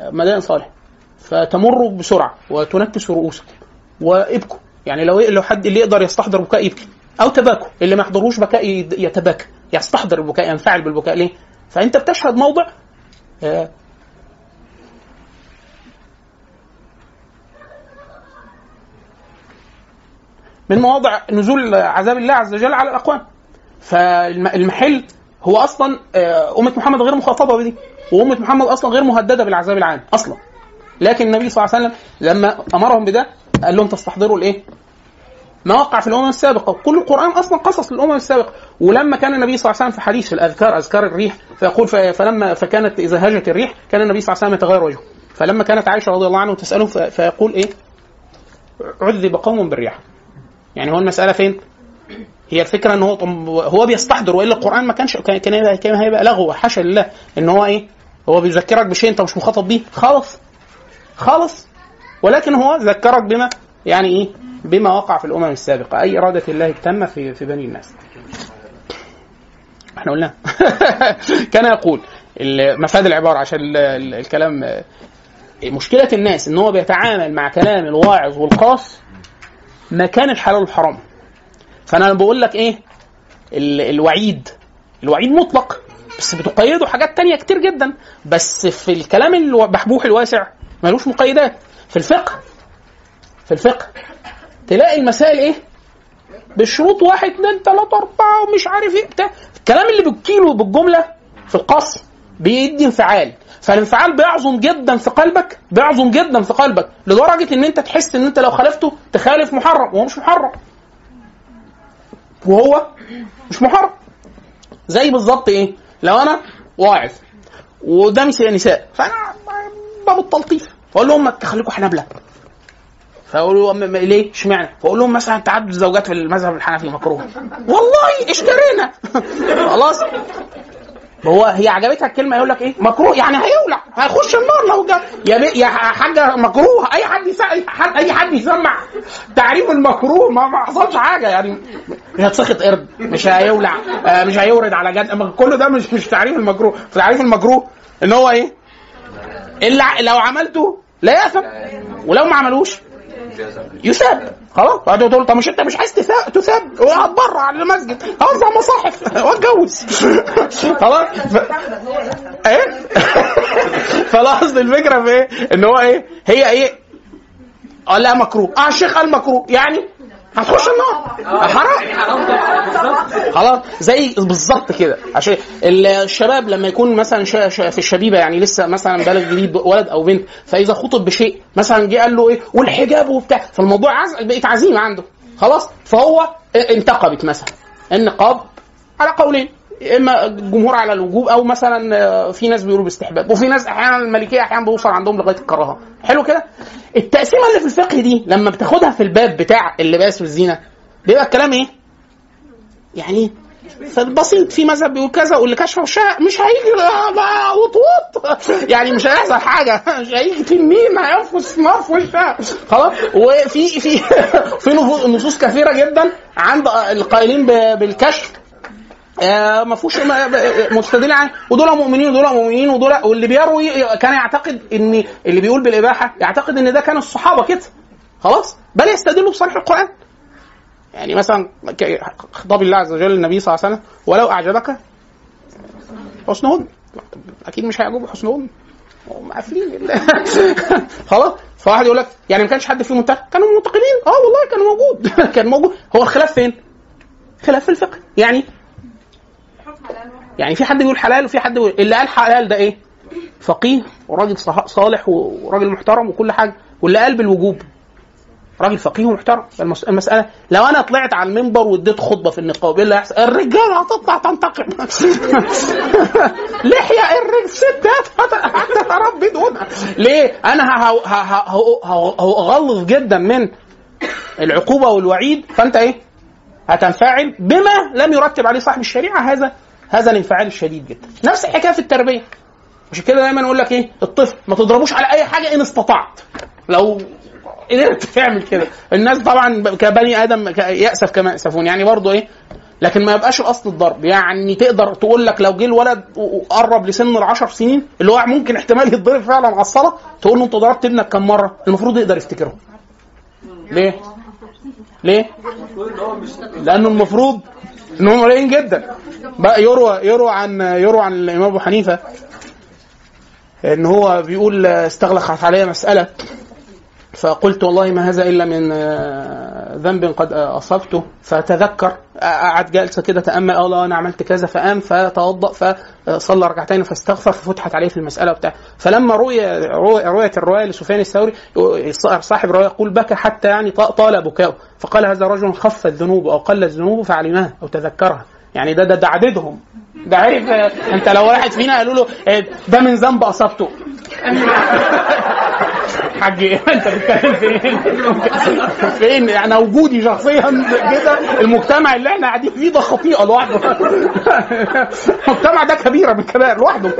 مدائن صالح. فتمروا بسرعة وتنكسوا رؤوسكم وابكوا. يعني لو لو حد اللي يقدر يستحضر بكاء يبكي أو تباكوا. اللي ما يحضروش بكاء يتباكى يستحضر البكاء ينفعل بالبكاء. ليه؟ فأنت بتشهد موضع من مواضع نزول عذاب الله عز وجل على الأقوام. فالمحل هو أصلا آه، أمة محمد غير مخاطبة بدي وأمة محمد أصلا غير مهددة بالعذاب العام أصلا. لكن النبي صلى الله عليه وسلم لما أمرهم بده قال لهم تستحضروا الإيه؟ ما وقع في الأمم السابقة. وكل القرآن أصلا قصص للأمم السابقة. ولما كان النبي صلى الله عليه وسلم في حديث الأذكار أذكار الريح فيقول فلما فكانت إذا هاجت الريح كان النبي صلى الله عليه وسلم يتغير وجهه. فلما كانت عائشة رضي الله عنها تسأله فيقول إيه؟ عذب قوم بالريح يعني هو المسألة فين؟ هي الفكرة إن هو هو بيستحضر وإلا القرآن ما كانش كان كان هيبقى, لغو حاشا لله إن هو إيه؟ هو بيذكرك بشيء أنت مش مخاطب بيه خالص خالص ولكن هو ذكرك بما يعني إيه؟ بما وقع في الأمم السابقة أي إرادة الله التامه في في بني الناس. إحنا قلنا كان يقول مفاد العبارة عشان ال- ال- الكلام مشكلة الناس إن هو بيتعامل مع كلام الواعظ والقاص مكان الحلال والحرام. فأنا بقول لك إيه؟ ال- الوعيد الوعيد مطلق بس بتقيده حاجات تانية كتير جدا بس في الكلام المحبوح الواسع ملوش مقيدات في الفقه في الفقه تلاقي المسائل إيه؟ بالشروط واحد اثنين ثلاثة أربعة ومش عارف إيه بتاع الكلام اللي بالكيلو بالجملة في القصر بيدي انفعال. فالانفعال بيعظم جدا في قلبك بيعظم جدا في قلبك. لدرجة إن أنت تحس إن أنت لو خالفته تخالف محرم وهو مش محرم. وهو مش محرم. زي بالظبط إيه؟ لو أنا واعظ وقدامي نساء فأنا باب التلطيف. فأقول لهم ما تخليكم حنابله فأقول له أم- ليه؟ اشمعنى؟ فأقول لهم مثلا تعدد الزوجات في المذهب الحنفي مكروه. والله اشترينا. خلاص. هو هي عجبتها الكلمة يقول لك إيه؟ مكروه يعني هيولع هيخش النار لو جاب يا يا حاجة مكروه أي حد أي حد, يسمع تعريف المكروه ما, حصلش حاجة يعني هتسخط قرد مش هيولع آه، مش هيورد على جد كل ده مش مش تعريف المكروه تعريف المكروه إن هو إيه؟ اللي لو عملته لا يأثم ولو ما عملوش يساب خلاص. بعد تقول طب مش انت مش عايز تساب واقعد بره على المسجد. اوزع مصاحف. واتجوز خلاص. ف... إيه؟ خلاص الفكرة في إيه؟ إن هو إيه؟ هي إيه؟ آه لا مكروه. آه الشيخ قال مكروه. يعني هتخش النار. حرام. خلاص زي بالظبط كده. عشان الشباب لما يكون مثلا شا- شا- في الشبيبة يعني لسه مثلا بالغ جديد ولد أو بنت فإذا خطب بشيء مثلا جه قال له إيه والحجاب وبتاع فالموضوع عز... بقت عزيمة عنده. خلاص فهو انتقبت مثلا. النقاب على قولين. إما الجمهور على الوجوب أو مثلا آه، في ناس بيقولوا باستحباب وفي ناس أحيانا الملكية أحيانا بيوصل عندهم لغاية الكراهة. حلو كده؟ التقسيمة اللي في الفقه دي لما بتاخدها في الباب بتاع اللباس والزينة بيبقى الكلام إيه؟ يعني فالبسيط في مذهب بيقول كذا واللي كشف وشها مش هيجي وطوط يعني مش هيحصل حاجة مش هيجي تنين هينفس نار في وشها خلاص؟ وفي في في نصوص كثيرة جدا عند القائلين بالكشف. آه، ما فيهوش مستدل عليه ودول مؤمنين ودول مؤمنين ودول واللي بيروي كان يعتقد إن اللي بيقول بالإباحة يعتقد إن ده كان الصحابة كده. خلاص؟ بل يستدلوا بصريح القرآن. يعني مثلا خطاب الله عز وجل للنبي صلى الله عليه وسلم ولو أعجبك حسنهن. أكيد مش هيعجبه حسنهن. هم قافلين خلاص؟ فواحد يقول لك يعني ما كانش حد فيهم منتهى كانوا منتقدين. آه والله كان موجود. كان موجود. هو الخلاف فين؟ خلاف في الفقه. يعني يعني في حد بيقول حلال وفي حد بيقول اللي قال حلال ده إيه؟ فقيه وراجل صالح وراجل محترم وكل حاجة واللي قال بالوجوب راجل فقيه ومحترم المس- المسألة لو أنا طلعت على المنبر واديت خطبة في النقاب إيه اللي هيحصل؟ الرجاله هتطلع تنتقم لحية الرجال الستات هت- هتتربي دونها ليه؟ أنا هغلظ جدا من العقوبة والوعيد فأنت إيه؟ هتنفعل بما لم يرتب عليه صاحب الشريعة هذا هذا الانفعال الشديد جدا. نفس الحكاية في التربية. عشان كده دايما أقول لك إيه؟ الطفل ما تضربوش على أي حاجة إن استطعت. لو قدرت تعمل كده. الناس طبعا كبني آدم يأسف كما يأسفون. يعني برضه إيه؟ لكن ما يبقاش الأصل الضرب. يعني تقدر تقول لك لو جه الولد وقرب لسن العشر سنين اللي هو ممكن احتمال يتضرب فعلا على الصلاه تقول له أنت ضربت ابنك كم مرة؟ المفروض يقدر يفتكرهم ليه ليه؟ لأنه المفروض ان هم قليلين جدا. بقى يروى يروى عن يروى عن الإمام أبو حنيفة إن هو بيقول استغلقت علي مسألة. فقلت والله ما هذا إلا من ذنب قد أصبته. فتذكر قعد جلسة كده تأمل آه لا أنا عملت كذا فقام فتوضأ فصلى ركعتين فاستغفر ففتحت عليه في المسألة وبتاع. فلما روي- رويت الرواية لسفيان الثوري صاحب الرواية يقول بكى حتى يعني طال بكاؤه. فقال هذا رجل خف الذنوب أو قل الذنوب فعلمها أو تذكرها. يعني ده ده, ده عددهم. ده عارف انت لو واحد فينا قالوا له آه، ده من ذنب أصبته. حاج إيه أنت بتتكلم فين؟ فين؟ يعني وجودي شخصيا كده المجتمع اللي إحنا قاعدين فيه ده خطيئة لوحده المجتمع ده كبيرة من الكبائر لوحده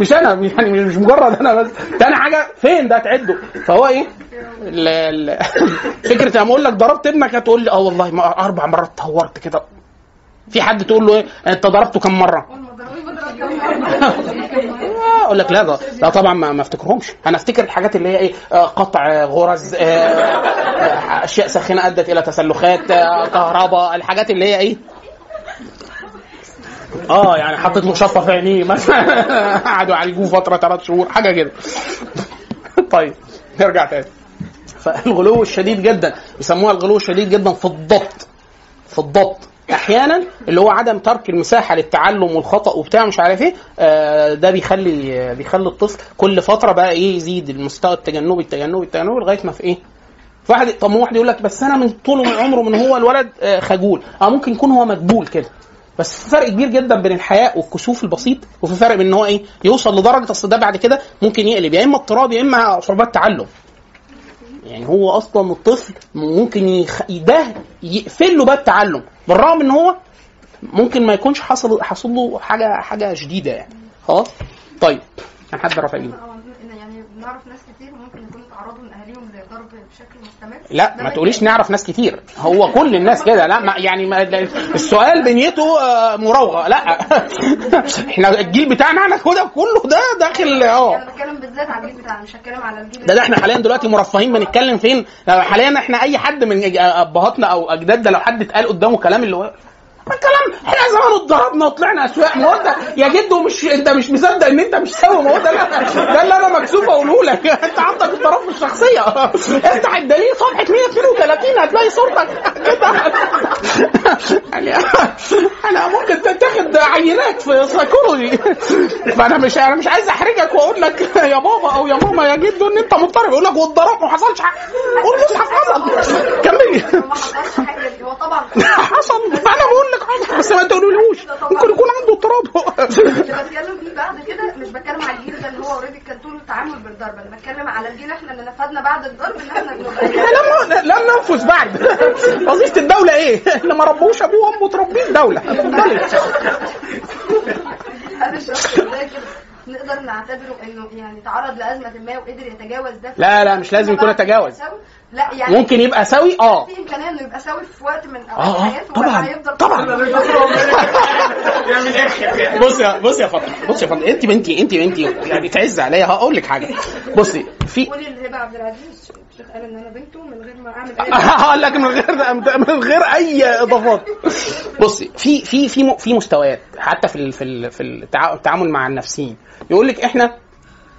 مش أنا يعني مش مجرد أنا بس تاني حاجة فين ده تعده فهو إيه؟ فكرة لما أقول لك ضربت ابنك هتقول لي آه والله ما أربع مرات تهورت كده في حد تقول له إيه أنت ضربته كم مرة؟ أقول لك لا ده لا طبعا ما, ما أفتكرهمش. أنا أفتكر الحاجات اللي هي إيه آه، قطع آه، غرز آه، أشياء ساخنة أدت إلى تسلخات كهرباء الحاجات اللي هي إيه؟ آه يعني حطيت له شطة في عينيه مثلا. قعدوا يعالجوه فترة ثلاث شهور حاجة كده. طيب نرجع تاني. فالغلو الشديد جدا بيسموها الغلو الشديد جدا في الضبط. في الضبط. أحيانا اللي هو عدم ترك المساحة للتعلم والخطأ وبتاع مش عارف إيه آه، ده بيخلي بيخلي الطفل كل فترة بقى إيه يزيد المستوى التجنبي التجنبي التجنبي لغاية ما في إيه في واحد طب ما واحد يقول لك بس أنا من طول من عمره من هو الولد آه، خجول. آه ممكن يكون هو مقبول كده. بس في فرق كبير جدا بين الحياء والكسوف البسيط وفي فرق بين إن هو إيه يوصل لدرجة أصل ده بعد كده ممكن يقلب يا إما اضطراب يا إما صعوبات تعلم. يعني هو أصلا الطفل ممكن يخ... ده يقفل له باب التعلم بالرغم إن هو ممكن ما يكونش حصل حصل له حاجة حاجة شديدة يعني. خلاص؟ طيب. كان حد رافع إيده. يعني بنعرف ناس كتير ممكن يكونوا من اهاليهم بشكل مستمر؟ لا ما تقوليش نعرف ناس كتير. هو كل الناس كده. لا ما يعني ما السؤال بنيته آه، مراوغة. لا. إحنا الجيل بتاعنا إحنا كده كله ده داخل آه. أنا بتكلم بالذات على الجيل بتاعنا مش هتكلم على الجيل ده, ده إحنا حاليا دلوقتي مرفهين. بنتكلم فين؟ حاليا إحنا أي حد من أبهاتنا أو أجدادنا لو حد اتقال قدامه كلام اللي هو الكلام إحنا زمان اتضربنا وطلعنا أسواق ما هو ده يا جدو مش انت مش مصدق إن انت مش سوي ما هو ده ده اللي أنا مكسوف أقوله لك. انت عندك اضطراب في الشخصية. افتح الدليل صفحة 132 هتلاقي صورتك. كده. يعني أنا ممكن تتاخد عينات في سايكولوجي فأنا مش أنا مش عايز أحرجك وأقول لك يا بابا أو يا ماما يا جدو إن أنت مضطرب يقول لك واتضرب ما حصلش حاجة. قول مصحف حصل. كملي ما حصلش حاجة هو طبعا حصل أنا بقول لك حصل بس ما تقولولوش ممكن يكون عنده اضطراب اللي بتكلم فيه بعد كده مش بتكلم على الجيل ده اللي هو already كان طول التعامل بالضرب أنا بتكلم على الجيل إحنا اللي نفذنا بعد الضرب ان إحنا لم لم ننفذ بعد وظيفه الدولة إيه؟ اللي ما ربوش ابوه وامه تربيه الدولة هذا نقدر نعتبره انه يعني تعرض لازمه ما وقدر يتجاوز ده لا لا مش لازم يكون يتجاوز لا يعني ممكن يبقى سوي؟ آه. في إمكانية إنه يبقى سوي في وقت من أوقات آه حياته طبعا هيفضل طبعا. بص يا بص يا فاطمة بص يا فاطمة انت بنتي انت بنتي يعني تعز عليا هقول لك حاجة. بصي في قولي لهبه عبد العزيز الشيخ قال إن أنا بنته من غير ما أعمل أي هقول لك من غير من غير أي إضافات. بصي في في في في مستويات حتى في ال- في ال- في التعا- التعامل مع النفسيين. يقول لك إحنا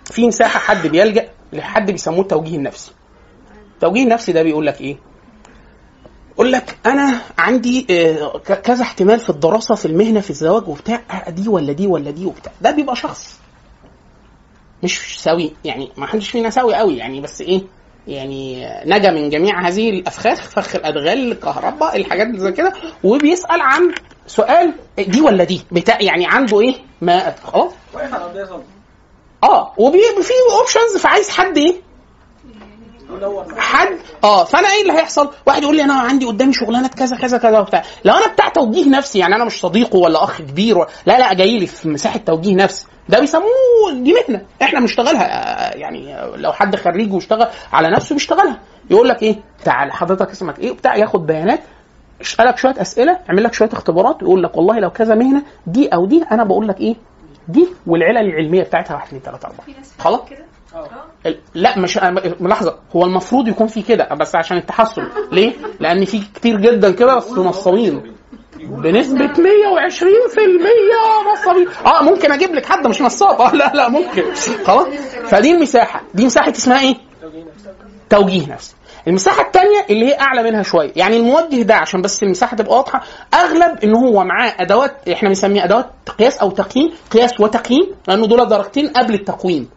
في مساحة حد بيلجأ لحد بيسموه التوجيه النفسي. التوجيه النفسي ده بيقول لك إيه؟ يقول لك أنا عندي آه، كذا احتمال في الدراسة في المهنة في الزواج وبتاع آه، دي ولا دي ولا دي وبتاع. ده بيبقى شخص. مش سوي يعني ما حدش فينا سوي قوي يعني بس إيه؟ يعني نجا من جميع هذه الأفخاخ فخ الأدغال الكهرباء الحاجات اللي زي كده وبيسأل عن سؤال دي ولا دي؟ بتاع يعني عنده إيه؟ ما خلاص؟ آه وفي options فعايز حد إيه؟ حد؟ آه فأنا إيه اللي هيحصل؟ واحد يقول لي أنا عندي قدامي شغلانات كذا كذا كذا وبتاع. لو أنا بتاع توجيه نفسي يعني أنا مش صديقه ولا أخ كبير ولا لا لا جاي لي في مساحة توجيه نفسي ده بيسموه دي مهنة. إحنا بنشتغلها آه، يعني لو حد خريج واشتغل على نفسه بيشتغلها. يقول لك إيه؟ تعال حضرتك اسمك إيه وبتاع ياخد بيانات يسألك شوية أسئلة يعمل لك شوية اختبارات ويقول لك والله لو كذا مهنة دي أو دي أنا بقول لك إيه؟ دي والعلل العلمية بتاعتها 1 2 3 4 خلاص؟ لا مش ملاحظه هو المفروض يكون في كده بس عشان التحسن ليه؟ لأن في كتير جدا كده بس نصابين بنسبة 120% نصابين آه ممكن أجيب لك حد مش نصاب. آه لا لا ممكن. خلاص؟ فدي المساحة. دي مساحة اسمها إيه؟ توجيه نفسي. المساحة الثانية اللي هي أعلى منها شوية، يعني الموجه ده عشان بس المساحة تبقى واضحة، أغلب إن هو معاه أدوات إحنا بنسميها أدوات قياس أو تقييم، قياس وتقييم، لأنه دول درجتين قبل التقويم.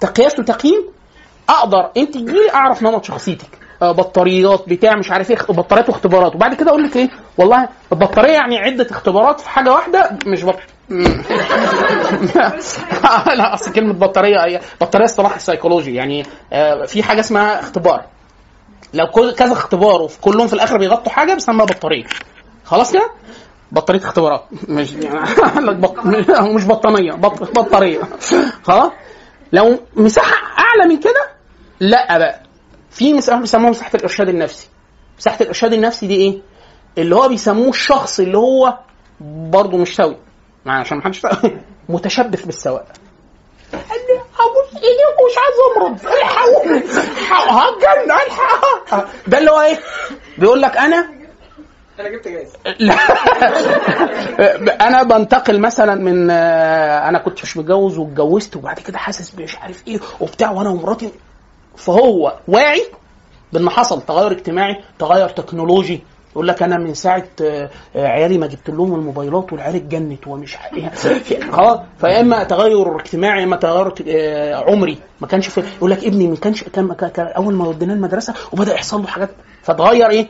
تقياس وتقييم أقدر أنت تجيلي أعرف نمط شخصيتك. آه، بطاريات بتاع مش عارف إيه بطاريات واختبارات. وبعد كده أقول لك إيه والله البطارية يعني عدة اختبارات في حاجة واحدة مش بط... لا أصل كلمة بطارية هي بطارية اصطلاح سيكولوجي يعني آه، في حاجة اسمها اختبار. لو كذا اختبار وفي كلهم في الآخر بيغطوا حاجة بيسموها بطارية. خلاص كده؟ بطارية اختبارات. مش يعني بط... مش بطانية بط... بطارية. خلاص؟ لو مساحة أعلى من كده لا بقى. في مساحة بيسموها مساحة الإرشاد النفسي. مساحة الإرشاد النفسي دي إيه؟ اللي هو بيسموه الشخص اللي هو برضه مش سوي. عشان ما حدش متشبث بالسواء قال لي ابوس إيديك ومش عايز أمرض. الحقوني. هتجنن ده اللي هو إيه؟ بيقول لك أنا أنا جبت أنا بنتقل مثلا من أنا كنت مش متجوز واتجوزت وبعد كده حاسس مش عارف إيه وبتاع وأنا ومراتي فهو واعي بإن حصل تغير اجتماعي تغير تكنولوجي. يقول لك أنا من ساعة آه، عيالي ما جبت لهم الموبايلات والعيال اتجنت ومش إيه. خلاص فيا إما تغير اجتماعي إما تغير آه، عمري. ما كانش في يقول لك ابني ما كانش كان كان- كان أول ما وديناه المدرسة وبدأ يحصل له حاجات. فتغير إيه؟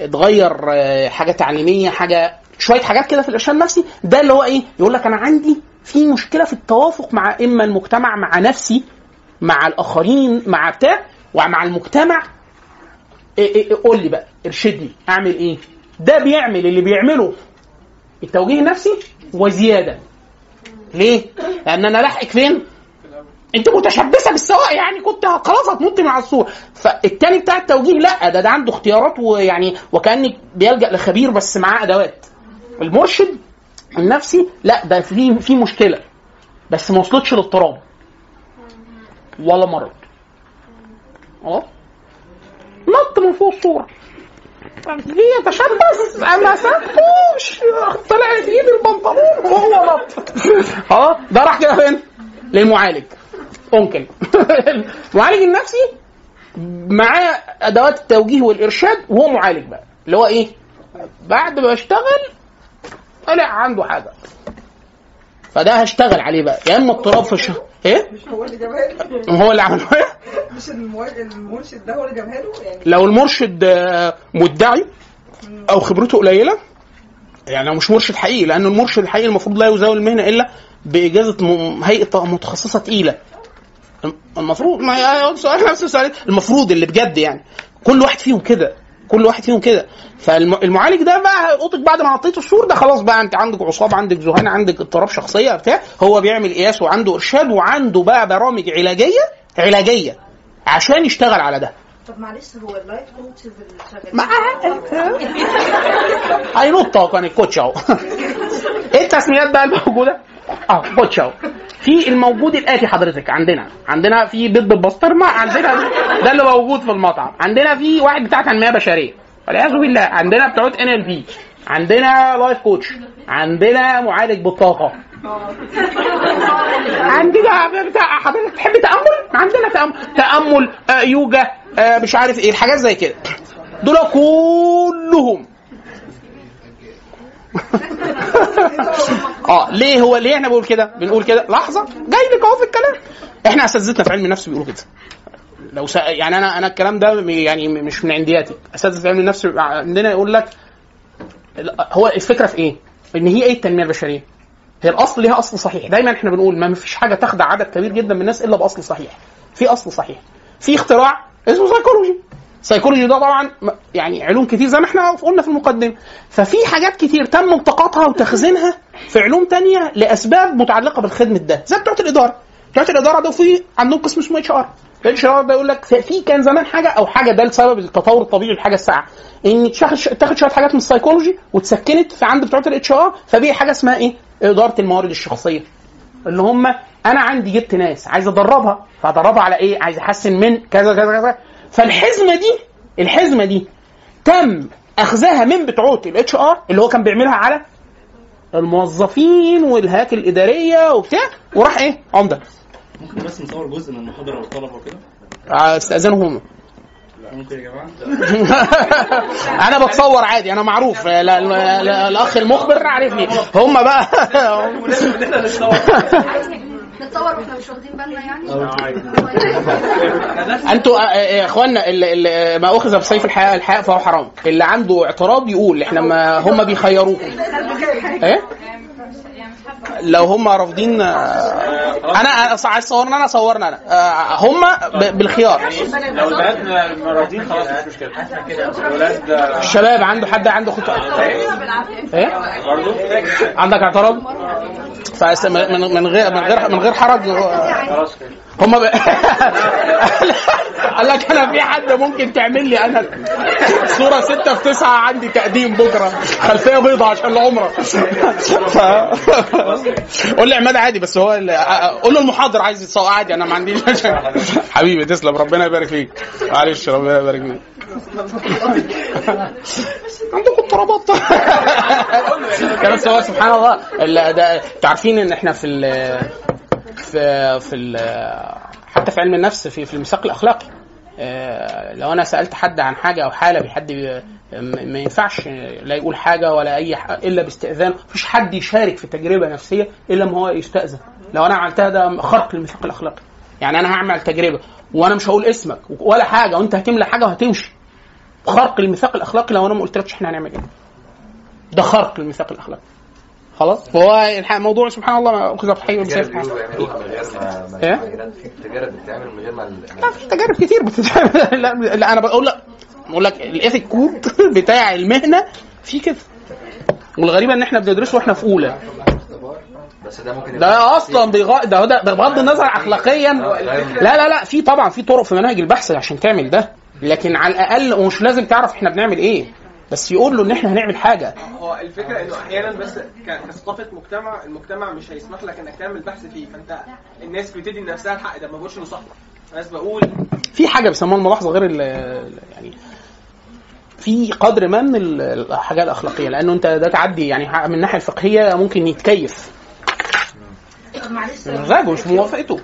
اتغير آه، حاجة تعليمية حاجة شوية حاجات كده في الإرشاد النفسي. ده اللي هو إيه؟ يقول لك أنا عندي في مشكلة في التوافق مع إما المجتمع مع نفسي مع الآخرين مع بتاع ومع المجتمع. إيه إيه إيه قول لي بقى ارشدني أعمل إيه؟ ده بيعمل اللي بيعمله التوجيه النفسي وزيادة. ليه؟ لأن أنا لاحقك فين؟ انت متشبثة بالسواق يعني كنت خلاص هتنطي مع السور فالتاني بتاع التوجيه لا ده ده عنده اختيارات ويعني وكانك بيلجأ لخبير بس معاه أدوات. المرشد النفسي لا ده في في مشكلة. بس ما وصلتش للاضطراب ولا مرض. أه؟ نط من فوق الصورة. دي يتشبث؟ ما سابتوش طلعت ايد البنطلون وهو نط. أه؟ ده راح كده فين؟ للمعالج. ممكن المعالج النفسي معاه أدوات التوجيه والإرشاد وهو معالج بقى. اللي هو إيه؟ بعد ما أشتغل طلع عنده حاجة. فده هشتغل عليه بقى. يا إما اضطراب في الشهر. إيه؟ مش هو اللي جابها له. هو اللي عمله. مش المرشد ده هو اللي جابها له يعني. لو المرشد مدعي أو خبرته قليلة يعني هو مش مرشد حقيقي لأن المرشد الحقيقي المفروض لا يزاول المهنة إلا بإجازة هيئة متخصصة تقيلة. المفروض ما هي سؤال نفس السؤال. المفروض اللي بجد يعني. كل واحد فيهم كده. كل واحد فيهم كده. فالمعالج ده بقى اوضتك بعد ما حطيته السور ده خلاص بقى أنت عندك عصاب عندك ذهان عندك اضطراب شخصية بتاع. هو بيعمل قياس وعنده إرشاد وعنده بقى برامج علاجية علاجية عشان يشتغل على ده. طب معلش هو ال life coaches اللي هينط اهو كان ال coach اهو إيه التسميات بقى الموجودة؟ آه coach اهو في الموجود الآتي حضرتك عندنا عندنا في بيض بالبسطرمه عندنا ده اللي موجود في المطعم عندنا في واحد بتاع تنمية بشرية والعياذ بالله عندنا بتوع NLP عندنا life coach عندنا معالج بالطاقة. عندنا بتاع حضرتك تحب تأمل؟ عندنا تامل تأمل آه يوجا آه مش عارف إيه الحاجات زي كده. دول كلهم آه ليه هو ليه إحنا بنقول كده؟ بنقول كده. لحظة. جاي لك اهو في الكلام. إحنا أساتذتنا في علم النفس بيقولوا كده. لو سأ... يعني أنا أنا الكلام ده يعني مش من عندياتي أساتذة في علم النفس عندنا يقول لك هو الفكرة في إيه؟ إن هي إيه التنمية البشرية؟ هي الأصل ليها أصل صحيح. دايما إحنا بنقول ما فيش حاجة تخدع عدد كبير جدا من الناس إلا بأصل صحيح. في أصل صحيح. في اختراع اسمه psychology psychology ده طبعا يعني علوم كتير زي ما إحنا قلنا في المقدمة. ففي حاجات كتير تم التقاطها وتخزينها في علوم تانية لأسباب متعلقة بالخدمة ده. زي بتوع الإدارة. بتوع الإدارة ده في عندهم قسم اسمه اتش ار الاتش ار ده يقول لك في كان زمان حاجة أو حاجة ده لسبب التطور الطبيعي للحاجه الساعة. إن تاخد شوية حاجات من السايكولوجي وتسكنت في عند بتوع ال HR فبقي حاجة اسمها إيه؟ إدارة الموارد الشخصية. اللي هم أنا عندي جبت ناس عايز أدربها. فأدربها على إيه؟ عايز أحسن من كذا كذا كذا. فالحزمة دي الحزمة دي تم أخذها من بتوع ال HR اللي هو كان بيعملها على الموظفين والهياكل الإدارية وبتاع وراح إيه؟ عمدة. ممكن بس نصور جزء من المحاضرة للطلبة وكده؟ استأذنهم. هم ممكن يا جماعة؟ أنا بتصور عادي أنا معروف. لا لا لا الأخ المخبر عارفني. هم بقى نتصور وإحنا مش واخدين بالنا يعني؟ أنتوا آه، آه، يا اخوانا ما أخذ بسيف الحياء الحياء فهو حرام. اللي عنده اعتراض يقول إحنا ما هم بيخيروكم إيه؟ لو هم رافضين آه، أنا عايز تصورنا أنا صورنا أنا. آه، هم بالخيار. لو البنات راضيين خلاص مش مشكلة. الولاد الشباب عنده حد عنده خطأ. إيه؟ برضه؟ عندك اعتراض؟ من غير من غير من غير حرج آه، خلاص كده. هم ب... قال لك أنا في حد ممكن تعمل لي أنا صورة ستة في تسعة عندي تقديم بكرة. خلفية بيضة عشان العمرة. ف... قول لي عماد عادي بس هو. قول له المحاضر عايز يتصور عادي أنا ما عنديش حبيبي تسلم ربنا يبارك فيك. معلش ربنا يبارك فيك. عندكم اضطرابات. بس هو سبحان الله. عارفين إن إحنا في في في حتى في علم النفس في في الميثاق الأخلاقي. آه، لو أنا سألت حد عن حاجة أو حالة بحد ما ينفعش لا يقول حاجة ولا أي ح- إلا باستئذان مفيش حد يشارك في تجربة نفسية إلا ما هو يستأذن. لو أنا عملتها ده خرق للميثاق الأخلاقي. يعني أنا هعمل تجربة وأنا مش هقول اسمك ولا حاجة وأنت هتملى حاجة وهتمشي. خرق للميثاق الأخلاقي لو أنا ما قلتلكش إحنا هنعمل إيه. ده خرق للميثاق الأخلاقي. خلاص؟ فهو الموضوع سبحان الله إيه؟ في تجارب بتتعمل من غير ما لا في تجارب كتير بتتعمل. لا, لا أنا بقول لك بقول لك ال ethic code بتاع المهنة في كده. والغريبة إن إحنا بندرسه وإحنا في أولى. بس ده ممكن ده أصلا بيغ... ده ده ده بغض النظر اخلاقيا. لا لا لا في طبعا في طرق في مناهج البحث عشان تعمل ده. لكن على الأقل ومش لازم تعرف إحنا بنعمل إيه. بس يقول له إن إحنا هنعمل حاجة. هو الفكرة إنه أحيانا بس كثقافة مجتمع المجتمع مش هيسمح لك إنك تعمل بحث فيه. فأنت الناس بتدي لنفسها الحق ده ما بقولش إنه صح. بس بقول في حاجة بيسموها الملاحظة غير يعني في قدر ما من ال- الحاجات الأخلاقية. لأنه أنت ده تعدي يعني من الناحية الفقهية ممكن يتكيف. طب معلش. مزاجه مش موافقته.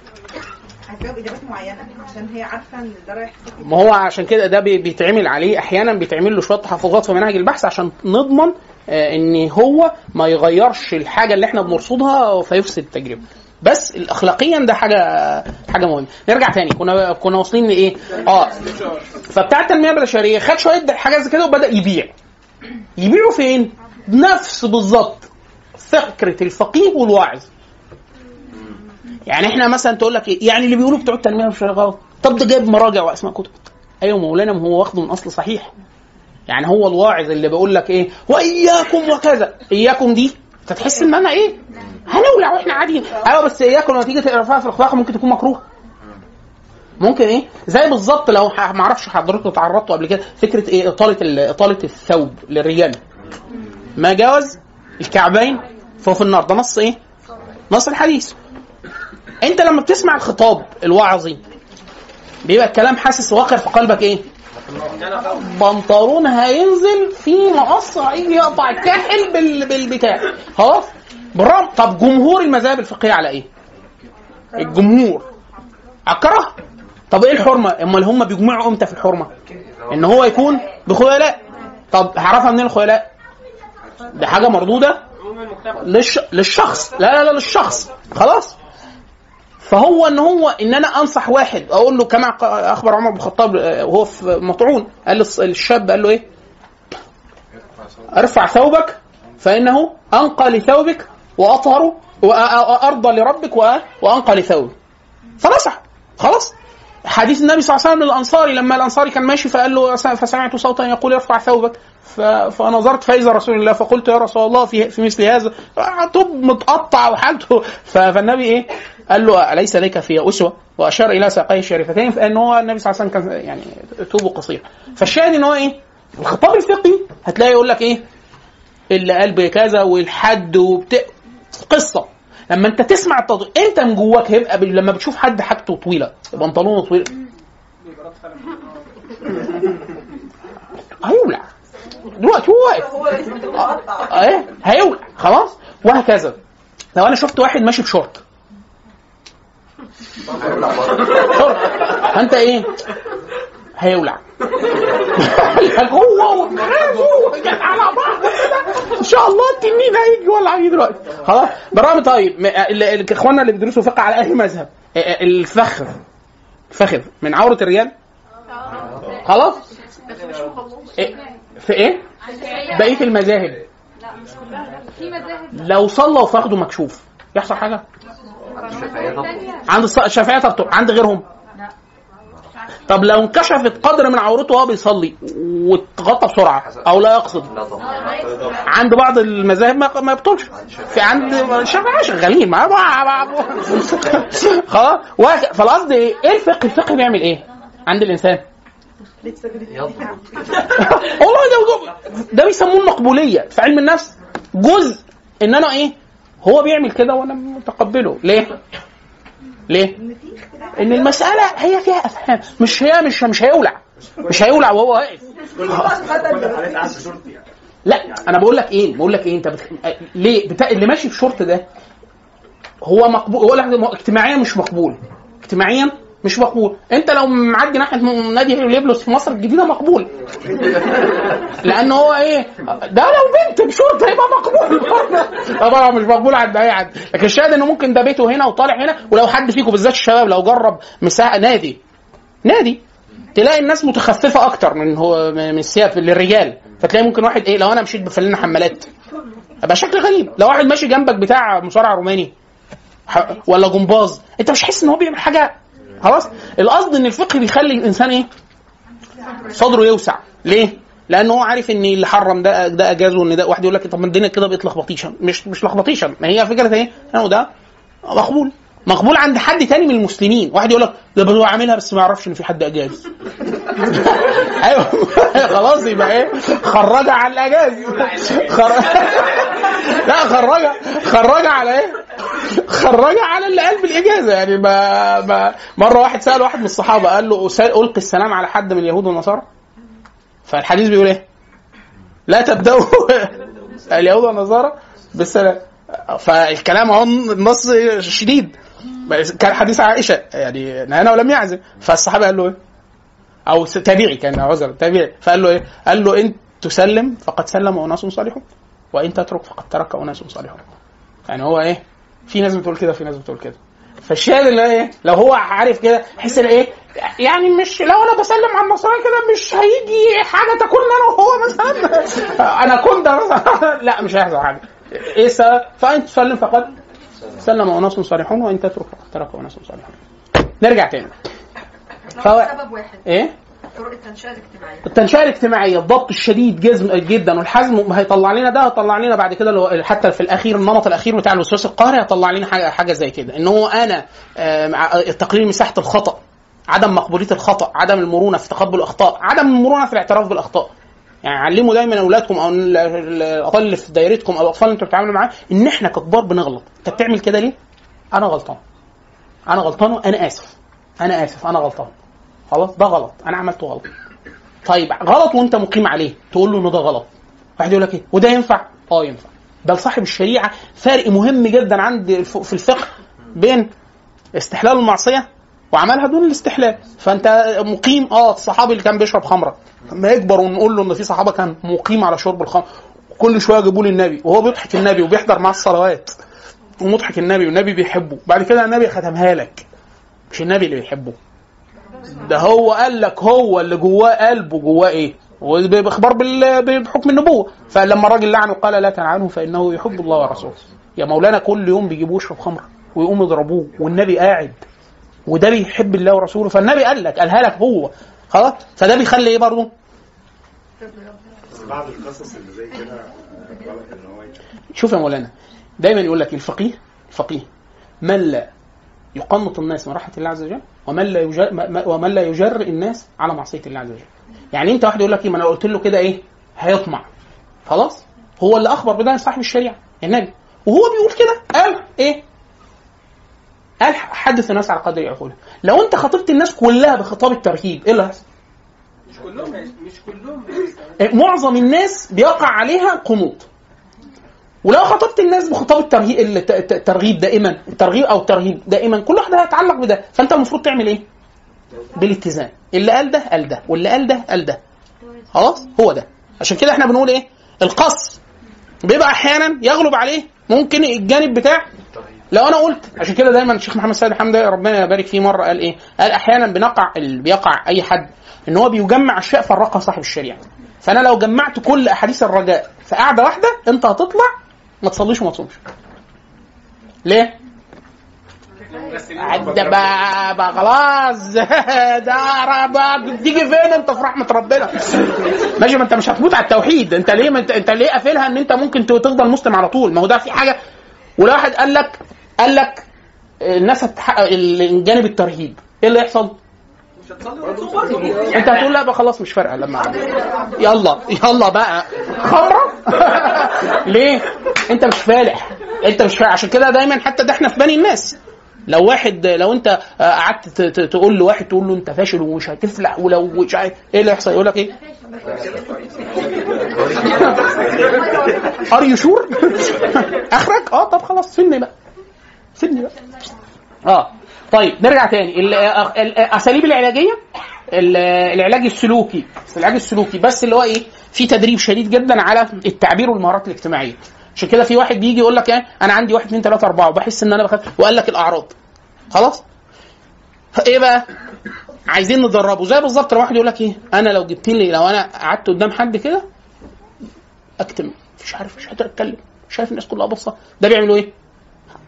هتجاوب إجابات معينة عشان هي عارفة إن ده رايح ما هو عشان كده ده بي- بيتعمل عليه أحيانا بيتعمل له شوية تحفظات في منهج البحث عشان نضمن آه، إن هو ما يغيرش الحاجة اللي إحنا بنرصدها فيفسد التجربة. بس اخلاقيا ده حاجة حاجة مهمة. نرجع تاني. كنا كنا واصلين لإيه؟ آه. فبتاع التنميه البشرية خد شوية حاجات زي كده وبدأ يبيع. يبيعوا فين؟ نفس بالظبط فكرة الفقيه والواعظ. يعني إحنا مثلا تقول لك إيه؟ يعني اللي بيقولوا بتوع التنميه البشريه غلط طب ده جايب مراجع وأسماء كتب. أيوه مولانا ما هو واخده من أصل صحيح. يعني هو الواعظ اللي بيقول لك إيه؟ وإياكم وكذا. إياكم دي؟ انت تحس إن أنا إيه؟ هنولع وإحنا قاعدين. أيوه بس إياكم لما تيجي تقرأ فيها في الأخلاق ممكن تكون مكروه ممكن إيه؟ زي بالظبط لو ما أعرفش حضرتك تعرضتوا قبل كده فكرة إيه؟ إطالة ال- إطالة الثوب للرجال. ما جاوز؟ الكعبين فهو في النار. ده نص إيه؟ نص الحديث. انت لما بتسمع الخطاب الوعظي بيبقى الكلام حاسس واقع في قلبك إيه؟ بنطلون هينزل في مقص هيجي يقطع الكاحل بال... بالبتاع. خلاص؟ بالرغم طب جمهور المذاهب الفقهية على إيه؟ الجمهور. على الكراهه طب إيه الحرمة؟ امال هم بيجمعوا إمتى في الحرمة؟ ان هو يكون بخيلاء طب هعرفها منين الخيلاء دي حاجة مردودة؟ للش... للشخص. لا لا لا للشخص. خلاص؟ فهو إن هو إن أنا أنصح واحد أقول له كما أخبر عمر بن الخطاب وهو في مطعون قال للشاب قال له إيه؟ ارفع ثوبك فإنه أنقى لثوبك وأطهر وارضى لربك وأنقى لثوبك فنصح خلاص حديث النبي صلى الله عليه وسلم للانصاري لما الانصاري كان ماشي فقال له فسمعت صوتا يقول ارفع ثوبك فنظرت فإذا رسول الله فقلت يا رسول الله في في مثل هذا طب متقطع وحالته فالنبي إيه؟ قال له أليس لك في أسوة؟ وأشار إلى ساقيه الشريفتين فإن هو النبي صلى الله عليه وسلم كان يعني توبه قصير فالشاهد إن هو إيه؟ الخطاب الفقهي هتلاقي يقول لك إيه؟ اللي قال بكذا والحد وبتاع قصة لما انت تسمع التطبيق انت من جواك هيبقى لما بتشوف حد حاجته طويلة بنطلونه طويل. هيولع. دلوقتي هو واقف. لازم مقطع إيه؟ هيولع. خلاص؟ وهكذا. لو أنا شفت واحد ماشي بشورت. شورت. فأنت إيه؟ هيولع. هو وخازه على بعض. كده. إن شاء الله التنين هيجي ولا هيجي دلوقتي. خلاص؟ برامج طيب ال- إخواننا اللي بيدرسوا فقه على أي مذهب؟ ا- ا- الفخذ. الفخذ من عورة الرجال خلاص؟ إيه؟ في إيه؟ بقية المذاهب. في مذاهب لو صلى وفخده مكشوف. يحصل حاجة؟ عند الص- الشافعيه طب عند غيرهم. طب لو انكشفت قدر من عورته وهو بيصلي واتغطى بسرعة أو لا يقصد. عند بعض المذاهب ما يبطلش في عند الشافعيه شغالين خلاص. فالقصد إيه؟ إيه الفقه؟ الفقه بيعمل إيه؟ عند الإنسان؟ والله ده ده, ده بيسموه المقبولية. في علم النفس جزء إن أنا إيه؟ هو بيعمل كده وأنا متقبله. ليه؟ ليه؟ إن المسألة هي فيها أفهام. مش هي مش مش هيولع. مش هيولع وهو واقف. لا أنا بقول لك إيه؟ بقول لك إيه؟ أنت بتخ... ليه؟ بتا... اللي ماشي بشورت ده هو مقبول. هو اجتماعيا مش مقبول. اجتماعيا مش مقبول. انت لو معدي ناحية نادي ليبلوس في مصر الجديدة مقبول. لأن هو إيه؟ ده لو بنت بشورت هيبقى مقبول. طبعا مش مقبول عند أي حد. لكن الشاهد إنه ممكن ده بيته هنا وطالع هنا ولو حد فيكم بالذات الشباب لو جرب مساحه نادي. نادي. تلاقي الناس متخففة أكتر من هو من الثياب للرجال. فتلاقي ممكن واحد إيه لو أنا مشيت بفلنا حمالات ابقى شكل غريب. لو واحد ماشي جنبك بتاع مصارع روماني ولا جمباز أنت مش حاسس إن هو بيعمل حاجة خلاص؟ القصد إن الفقه بيخلي الإنسان إيه؟ صدره يوسع. ليه؟ لأن هو عارف إن اللي حرم ده ده أجازه وإن ده واحد يقول لك طب ما الدنيا كده بقت لخبطيشة. مش مش لخبطيشة. ما هي فكرة إيه؟ ده مقبول. مقبول عند حد تاني من المسلمين. واحد يقول لك ده هو عاملها بس ما يعرفش إن في حد أجاز. أيوه خلاص يبقى إيه؟ خرجها على الأجاز. لا خرجها خرجها على إيه؟ خرجها على اللي قال بالإجازة. يعني ما, ما مرة واحد سأل واحد من الصحابة قال له ألقي السلام على حد من اليهود والنصارى. فالحديث بيقول إيه؟ لا تبدأوا اليهود والنصارى بالسلام. فالكلام اهو النص شديد. كان حديث عائشة يعني نهانا ولم يعزم فالصحابة قال له إيه أو تابعي كان عذر تابعي فقال له إيه؟ قال له إن تسلم فقد سلم أناس صالحون وإن تترك فقد ترك أناس صالحون يعني هو إيه؟ في ناس بتقول كده في ناس بتقول كده فالشاهد اللي إيه؟ لو هو عارف كده يحس إيه؟ يعني مش لو أنا بسلم على النصراني كده مش هيجي حاجة تكون أنا وهو مثلا أنا كنت مثلا لا مش هيحصل حاجة إيه السبب؟ فإن تسلم فقد سلم اناس صالحون وإن تترك ترك اناس صالحون. نرجع تاني. فهو سبب واحد. إيه؟ طرق التنشئة الاجتماعية. التنشئة الاجتماعية الضبط الشديد جزم جدا والحزم هيطلع لنا ده هيطلع لنا بعد كده اللي هو حتى في الأخير النمط الأخير بتاع الوسواس القهري هيطلع لنا حاجة حاجة زي كده. إن هو أنا آه، تقليل مساحة الخطأ عدم مقبولية الخطأ عدم المرونة في تقبل الأخطاء عدم المرونة في الاعتراف بالأخطاء. يعني علموا دايما أولادكم أو ال- ال- الأطفال اللي في دايرتكم أو الأطفال اللي أنتوا بتتعاملوا معاهم إن إحنا ككبار بنغلط. أنت بتعمل كده ليه؟ أنا غلطان. أنا غلطان وأنا آسف. أنا آسف. أنا غلطان. خلاص؟ ده غلط. أنا عملته غلط. طيب غلط وأنت مقيم عليه. تقول له ان ده غلط. واحد يقول لك إيه؟ وده ينفع؟ آه ينفع. بل صاحب الشريعة فرق مهم جدا عند في الفقه بين استحلال المعصية وعملها دون الاستحلال فأنت مقيم آه الصحابي اللي كان بيشرب خمرة. لما يكبر ونقول له إن في صحابة كان مقيم على شرب الخمر كل شوية يجيبوا لي النبي وهو بيضحك النبي وبيحضر معاه الصلوات. ومضحك النبي والنبي بيحبه. بعد كده النبي ختمها لك. مش النبي اللي بيحبه. ده هو قال لك هو اللي جواه قلبه جواه إيه؟ وبإخبار بحكم النبوة. فلما الراجل لعنه قال لا تلعنه فإنه يحب الله ورسوله. يا مولانا كل يوم بيجيبوه يشرب خمر ويقوموا يضربوه والنبي قاعد. وده بيحب الله ورسوله فالنبي قال لك قالها لك هو. خلاص؟ فده بيخلي إيه برضه؟ بعض القصص اللي زي كده غلط إن هو شوف يا مولانا دايما يقول لك الفقيه الفقيه من لا يقنط الناس من رحمة الله عز وجل ومن لا يجر ومن لا يجر الناس على معصية الله عز وجل. يعني أنت واحد يقول لك إيه ما أنا قلت له كده إيه هيطمع. خلاص؟ هو اللي أخبر بده صاحب الشريعة النبي. وهو بيقول كده قال إيه؟ قال حدث الناس على قدر عقولهم لو انت خاطبت الناس كلها بخطاب الترهيب إيه اللي هيحصل؟ مش كلهم مش كلهم معظم الناس بيقع عليها قنوط. ولو خاطبت الناس بخطاب الترهيب الت- الت- الترغيب دائما الترغيب أو الترهيب دائما كل واحد هيتعلق بده. فأنت المفروض تعمل إيه؟ بالاتزان. اللي قال ده قال ده واللي قال ده قال ده. خلاص؟ هو ده. عشان كده إحنا بنقول إيه؟ القص بيبقى أحيانا يغلب عليه ممكن الجانب بتاع لو أنا قلت عشان كده دايما الشيخ محمد سيد حمدي ربنا يبارك فيه مرة قال إيه؟ قال أحيانا بنقع بيقع أي حد إن هو بيجمع أشياء فرقها صاحب الشريعة. فأنا لو جمعت كل أحاديث الرجاء في قاعدة واحدة أنت هتطلع ما تصليش وما تصومش. ليه؟ عدى بقى خلاص. ده تيجي فين أنت في رحمة ربنا؟ ماشي ما أنت مش هتموت على التوحيد. أنت ليه أنت, أنت ليه قافلها إن أنت ممكن تفضل مسلم على طول؟ ما هو ده في حاجة. ولو واحد قال لك قال لك الناس هتحقق الجانب الترهيب إيه اللي يحصل؟ مش هتصلي ولا تصوم برضه. أنت هتقول لا بقى خلاص مش فارقة لما. يلا يلا بقى خمره ليه؟ أنت مش فالح أنت مش فالح عشان كده دايما حتى ده إحنا في بني الناس لو واحد لو أنت قعدت تقول لواحد تقول له أنت فاشل ومش هتفلح ولو مش عارف إيه اللي يحصل يقول لك إيه؟ are you sure؟ آخرك؟ آه طب خلاص سني بقى سني بقى. آه. طيب نرجع تاني. ال- ال- الاساليب العلاجية؟ ال- العلاج السلوكي. العلاج السلوكي بس اللي هو إيه؟ في تدريب شديد جدا على التعبير والمهارات الاجتماعية. عشان كده في واحد بيجي يقول لك إيه؟ أنا عندي واحد اثنين ثلاثة أربعة وبحس إن أنا بخاف. وقال لك الأعراض. خلاص؟ إيه بقى؟ عايزين ندربه زي بالظبط لو واحد يقول لك إيه؟ أنا لو جبت لي لو أنا قعدت قدام حد كده أكتم. مش عارف مش قادر أتكلم. شايف الناس كلها باصة. ده بيعملوا إيه؟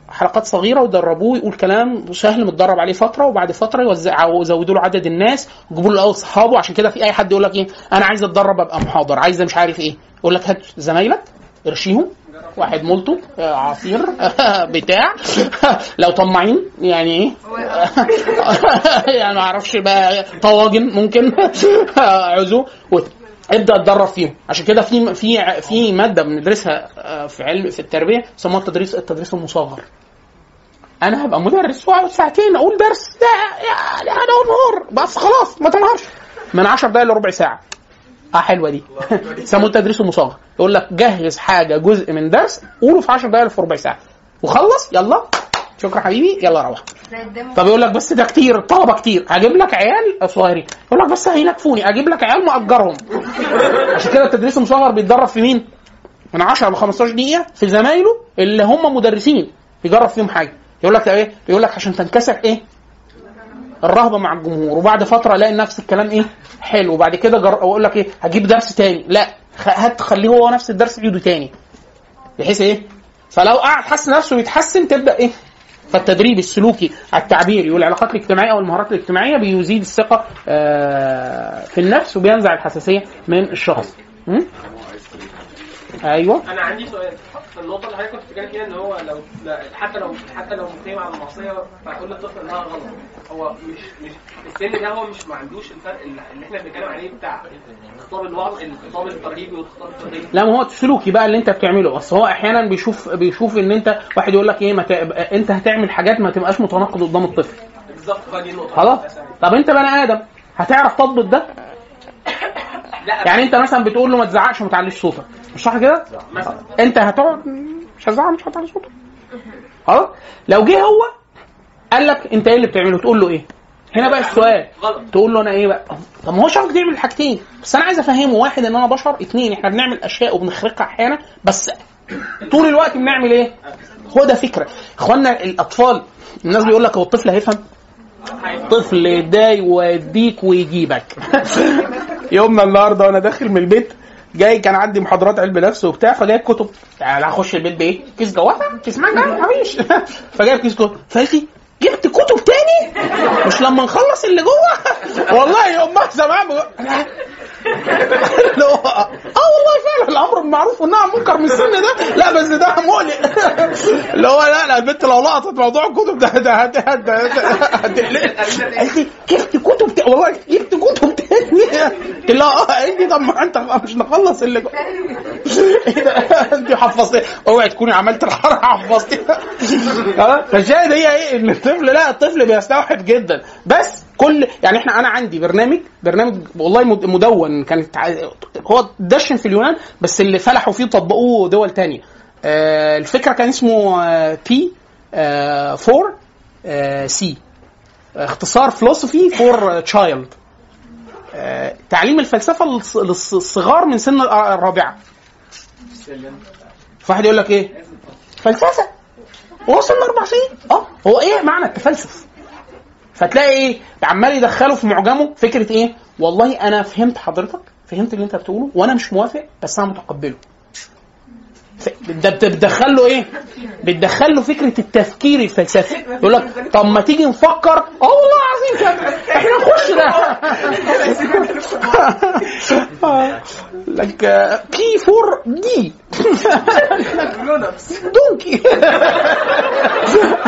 حلقات صغيرة ويدربوه يقول كلام سهل متدرب عليه فترة وبعد فترة يوزع يزودوا له عدد الناس ويجيبوا له أصحابه عشان كده في أي حد يقول لك إيه أنا عايز أتدرب أبقى محاضر عايز مش عارف إيه. يقول لك هات زمايلك ارشيهم واحد مولتو آه، عصير بتاع. لو طماعين يعني إيه؟ يعني ما أعرفش بقى طواجن ممكن. عزو ابدأ اتدرب فيهم. عشان كده في في في مادة بندرسها آه، في علم في التربية يسموها التدريس التدريس المصغر. أنا هبقى مدرس وأقعد ساعتين أقول درس ده يعني أنا انهار بس خلاص ما تنهارش من 10 دقايق لربع ساعة. آه حلوة دي. يسموه التدريس المصغر. يقول لك جهز حاجة جزء من درس قوله في 10 دقايق في ربع ساعة. وخلص يلا. شكرا حبيبي يلا روح طب يقول لك بس ده كتير الطلبه كتير هجيب لك عيال صغيرين يقول لك بس هينكفوني أجيب لك عيال مأجرهم عشان كده التدريس المصغر بيتدرب في مين؟ من 10 ل 15 دقيقة في زمايله اللي هم مدرسين يجرب فيهم حاجة يقول لك إيه؟ يقول لك عشان تنكسر إيه؟ الرهبة مع الجمهور وبعد فترة ألاقي نفس الكلام إيه؟ حلو وبعد كده جر... أقول لك إيه؟ هجيب درس تاني لا هات خليه هو نفس الدرس يعيده تاني بحيث إيه؟ فلو قعد حس نفسه يتحسن تبدأ إيه؟ فالتدريب السلوكي التعبيري والعلاقات الاجتماعية أو المهارات الاجتماعية بيزيد الثقة آه، في النفس وبينزع الحساسية من الشخص. أيوه. أنا عندي سؤال. النقطة اللي حضرتك كنت بتتكلم فيها إن هو لو لا- حتى لو حتى لو مقيم على المعصية فهتقول للطفل انها غلط. هو مش مش السن ده هو مش ما عندوش الفرق اللي إحنا بنتكلم عليه بتاع خطاب الوعظ الخطاب الترهيبي والخطاب الترهيبي لا ما هو السلوكي بقى اللي أنت بتعمله. بس هو أحيانا بيشوف بيشوف إن انت واحد يقول لك إيه ما ت... أنت هتعمل حاجات ما تبقاش متناقض قدام الطفل. بالظبط فدي النقطة. خلاص. طب أنت بني آدم هتعرف تضبط ده؟ يعني أنت مثلا بتقول له ما تزعقش وما تعليش صوتك. مش صح كده؟ انت هتقعد مش هزعق مش هتعلي صوتك. خلاص لو جه هو قال لك انت إيه اللي بتعمله؟ تقول له إيه؟ هنا بقى السؤال. تقول له أنا إيه بقى؟ طب ما هو شرط يعمل الحاجتين بس أنا عايز افهمه واحد ان أنا بشر اتنين إحنا بنعمل اشياء وبنخرقها أحيانا بس طول الوقت بنعمل إيه؟ هو ده فكرة. اخوانا الاطفال الناس بيقول لك هو الطفل هيفهم؟ طفل ده يوديك ويجيبك. يومنا النهارده وأنا داخل من البيت جاي كان عندي محاضرات علم نفس وبتاع فجايب كتب. يعني هخش البيت بإيه؟ كيس جوافة كيس مانجا حويش فجايب كيس كتب. فقالت لي جبت كتب تاني؟ مش لما نخلص اللي جوه؟ والله امها زمان آه والله فعلا الأمر بالمعروف والنهي عن المنكر من السن ده. لا بس ده مقلق. اللي هو لا لا البنت لو لقطت موضوع الكتب ده ده هتقلق قالت لي جبت كتب تاني. والله جبت كتب تاني. قلت لها آه قالت لي طب ما أنت مش نخلص اللي جوه. ده أنت حفظتي أوعي تكوني عملت الحركة خلاص؟ فالشاهد هي إيه؟ الطفل لا الطفل بيستوحب جدا. بس كل يعني إحنا أنا عندي برنامج برنامج والله مد- مدون. كانت هو دشن في اليونان بس اللي فلحوا فيه طبقوه دول تانية. آه الفكرة كان اسمه P 4 C اختصار philosophy for child تعليم الفلسفة للص- للصغار من سن الرابعة. فواحد يقول لك إيه؟ فلسفة. وصل لاربع سنين. أه. هو إيه معنى؟ التفلسف فتلاقي إيه عمال يدخله في معجمه فكرة إيه؟ والله أنا فهمت حضرتك فهمت اللي أنت بتقوله وأنا مش موافق بس أنا متقبله. ده بت- بتدخل له إيه؟ بتدخل له فكرة التفكير الفلسفي. يقول لك طب ما تيجي نفكر. آه والله العظيم كده. إحنا نخش ده. لك P 4 D. دونكي.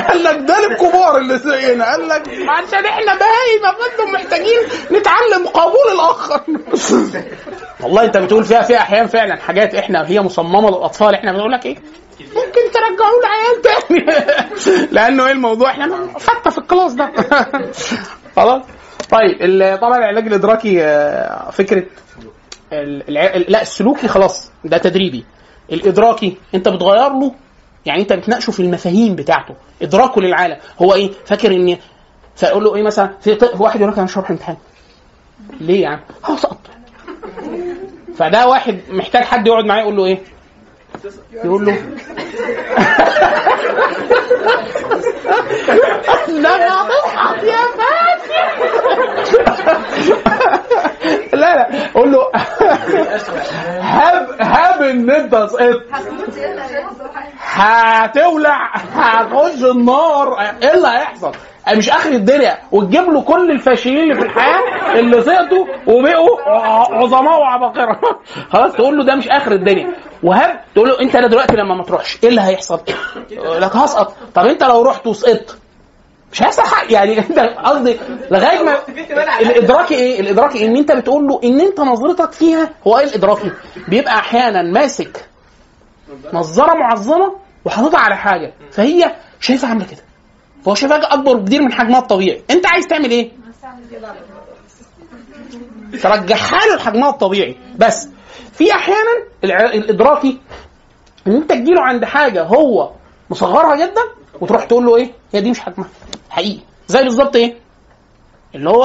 قال لك ده للكبار اللي زينا قال لك عشان إحنا بهايم يا فندم محتاجين نتعلم قبول الآخر. والله انت بتقول فيها في أحيان فعلا. حاجات إحنا هي مصممة للأطفال. إحنا بنقول لك إيه؟ ممكن ترجعوا العيال تاني. لأنه إيه الموضوع؟ إحنا حتى في الكلاس ده. خلاص؟ طيب طبعا العلاج الإدراكي آه، فكرة لا السلوكي خلاص ده تدريبي. الإدراكي أنت بتغير له يعني أنت بتناقشه في المفاهيم بتاعته. إدراكه للعالم. هو إيه؟ فاكر إن فأقول له إيه مثلا؟ في واحد يقول لك أنا مش هروح امتحان. ليه يا عم؟ هسقط فده واحد محتاج حد يقعد معاه يقول له إيه؟ يقول له. لا لا تصحى يا فاتح لا لا قول له. هب هب ان انت سقطت هتولع هتخش النار. إيه اللي هيحصل؟ مش آخر الدنيا وتجيب له كل الفاشلين اللي في الحياة اللي سقطوا وبقوا عظماء وعباقرة خلاص تقول له ده مش آخر الدنيا وهب تقول له أنت أنا دلوقتي لما ما تروحش إيه اللي هيحصل؟ لك هسقط طب أنت لو رحت وسقطت مش هيحصل حاجة يعني أنت قصدي لغاية ما الإدراكي إيه؟ الإدراكي إن أنت بتقول له إن أنت نظرتك فيها هو إيه الادراكي؟ بيبقى أحيانا ماسك نظارة معظمة وحاططها على حاجة فهي شايفها عاملة كده فهو شايفها أكبر بكتير من حجمها الطبيعي. أنت عايز تعمل إيه؟ ترجعها له لحجمها الطبيعي. بس في أحيانا الإدراكي إن أنت تجيله عند حاجة هو مصغرها جدا وتروح تقول له إيه؟ هي دي مش حجمها. حقيقي. زي بالظبط إيه؟ اللي هو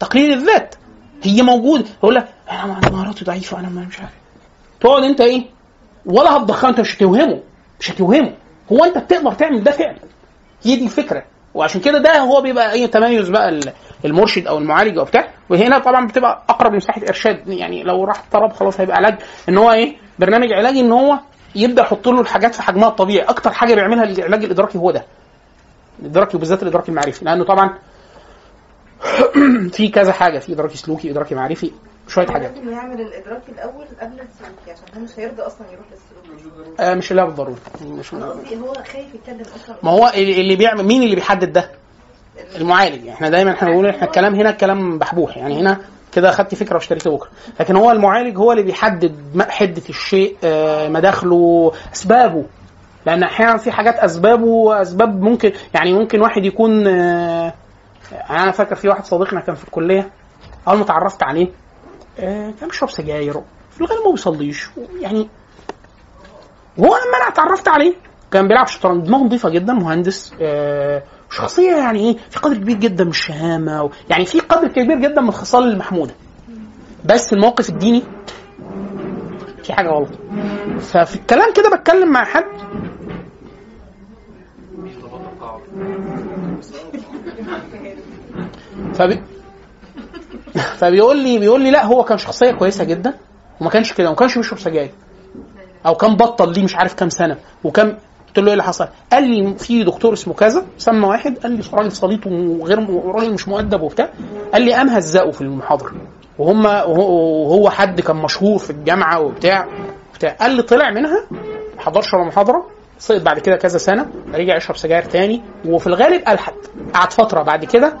تقليل الذات. هي موجودة. يقول لك أنا مهاراتي ضعيفه أنا مش عارف. تقعد أنت إيه؟ ولا هتضخمه أنت مش هتوهمه. مش هتوهمه. هو انت بتقدر تعمل ده فعلا. هي دي الفكرة. وعشان كده ده هو بيبقى إيه تميز بقى ال- المرشد أو المعالج أو بتاع. وهنا طبعا بتبقى أقرب لمساحة إرشاد. يعني لو راح طلب خلاص هيبقى علاج. إن هو إيه برنامج علاجي إن هو يبدأ يحط له الحاجات في حجمها الطبيعي. أكتر حاجة بيعملها العلاج الإدراكي هو ده. الإدراكي وبالذات الإدراكي المعرفي. لأنه طبعا في كذا حاجة. في إدراكي سلوكي إدراكي معرفي. شوية حاجات. لازم يعمل الإدراك الأول قبل السلوكي عشان هو مش هيرضى أصلا يروح للسلوك. آه مش لا بالضروره مش هو خايف يتكلم أصلا. ما هو اللي اللي بيعمل مين اللي بيحدد ده؟ المعالج. إحنا دايما إحنا بنقول إحنا الكلام هنا الكلام بحبوح. يعني هنا كده اخدت فكرة واشتريت بكرة. لكن هو المعالج هو اللي بيحدد حدة الشيء آه، مداخله أسبابه. لأن أحيانا في حاجات أسبابه اسباب ممكن يعني ممكن واحد يكون آه، أنا فاكر في واحد صديقنا كان في الكلية اول ما اتعرفت عليه؟ آه، كان بيشرب سجاير. في الغالب ما بيصليش. يعني وهو لما أنا اتعرفت عليه كان بيلعب شطرنج. دماغه نظيفة جدا مهندس. آه شخصية يعني إيه في قدر كبير جدا من الشهامة و... يعني في قدر كبير جدا من الخصال المحمودة. بس الموقف الديني في حاجة غلط. ففي الكلام كده بتكلم مع حد. فبي... فبيقول لي بيقول لي لا هو كان شخصية كويسة جدا وما كانش كده وما كانش بيشرب سجاير. أو كان بطل ليه مش عارف كام سنة وكان قلت له إيه اللي حصل؟ قال لي في دكتور اسمه كذا سمى واحد قال لي راجل صليط وغير راجل مش مؤدب وبتاع قال لي قام هزقه في المحاضرة. وهم وهو حد كان مشهور في الجامعة وبتاع بتاع. قال لي طلع منها ما حضرش ولا محاضرة سقط بعد كده كذا سنة رجع يشرب سجاير تاني وفي الغالب الحد قعد فترة بعد كده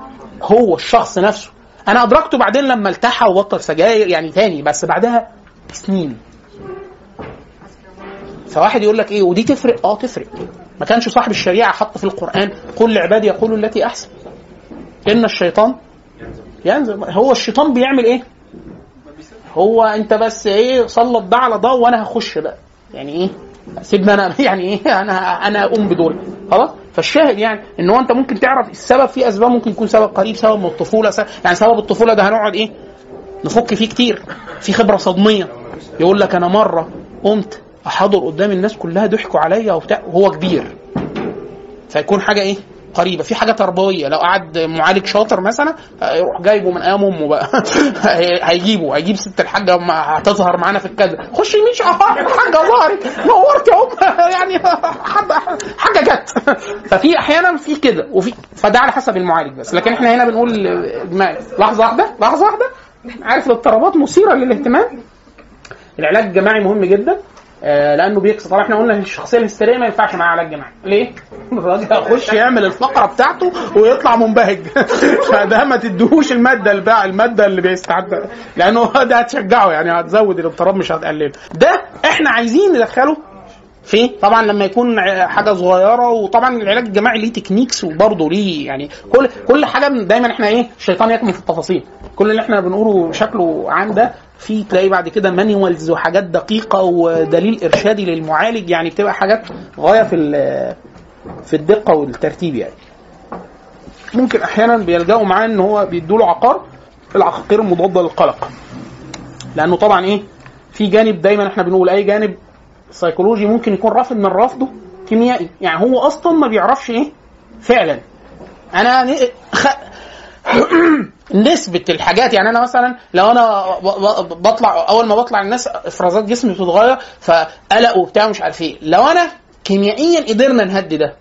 هو الشخص نفسه أنا ادركته بعدين لما التحى وبطل سجاير يعني تاني بس بعدها سنين فواحد يقول لك إيه ودي تفرق؟ آه تفرق. ما كانش صاحب الشريعة حط في القرآن قل لعبادي يقولوا التي أحسن. إن الشيطان ينزل. هو الشيطان بيعمل إيه؟ هو أنت بس إيه سلط ده على ده وأنا هخش بقى. يعني إيه؟ سيبني أنا يعني إيه؟ أنا أنا أقوم بدوري خلاص؟ فالشاهد يعني ان هو أنت ممكن تعرف السبب في أسباب ممكن يكون سبب قريب سبب من الطفولة سبب يعني سبب الطفولة ده هنقعد إيه؟ نفك فيه كتير. في خبرة صدمية. يقول لك أنا مرة قمت احاضر قدام الناس كلها ضحكوا عليا وبتاع وهو كبير. فيكون حاجة إيه؟ قريبة. في حاجة تربويه لو قعد معالج شاطر مثلا يروح جايبه من أيام أمه بقى. هيجيبه. هيجيب ست الحاجة هتظهر معانا في الكذا خش يمين شو- حاجة ظهرت نورت يا أم. يعني حاجة جت. ففي أحيانا في كده. وفي فده على حسب المعالج بس. لكن إحنا هنا بنقول لحظة واحدة. لحظة واحدة. عارف الاضطرابات مثيرة للاهتمام؟ العلاج الجماعي مهم جدا. لأنه بيكسر طبعا إحنا قلنا الشخصية الهستيرية ما ينفعش معاها علاج جماعي. ليه؟ الراجل هيخش يعمل الفقرة بتاعته ويطلع منبهج. فده ما تديهوش المادة الباع المادة اللي بيستعد لأنه ده هتشجعه يعني هتزود الإضطراب مش هتقلله. ده إحنا عايزين ندخله في طبعا لما يكون حاجة صغيرة وطبعا العلاج الجماعي ليه تكنيكس وبرضه ليه يعني كل كل حاجة دايما إحنا إيه الشيطان يكمن في التفاصيل. كل اللي إحنا بنقوله شكله عام ده في تلاقي بعد كده manuals وحاجات دقيقة ودليل إرشادي للمعالج يعني بتبقى حاجات غاية في في الدقة والترتيب يعني. ممكن أحيانا بيلجأوا معاه إن هو بيدوا له عقار العقاقير المضاده للقلق. لأنه طبعا إيه في جانب دايما إحنا بنقول أي جانب سيكولوجي ممكن يكون رافض من رفضه كيميائي. يعني هو أصلا ما بيعرفش إيه؟ فعلا. أنا خ... نسبة الحاجات يعني أنا مثلا لو أنا بطلع أول ما بطلع الناس إفرازات جسمي بتتغير فقلق وبتاع مش عارف إيه. لو أنا كيميائيا قدرنا نهدي ده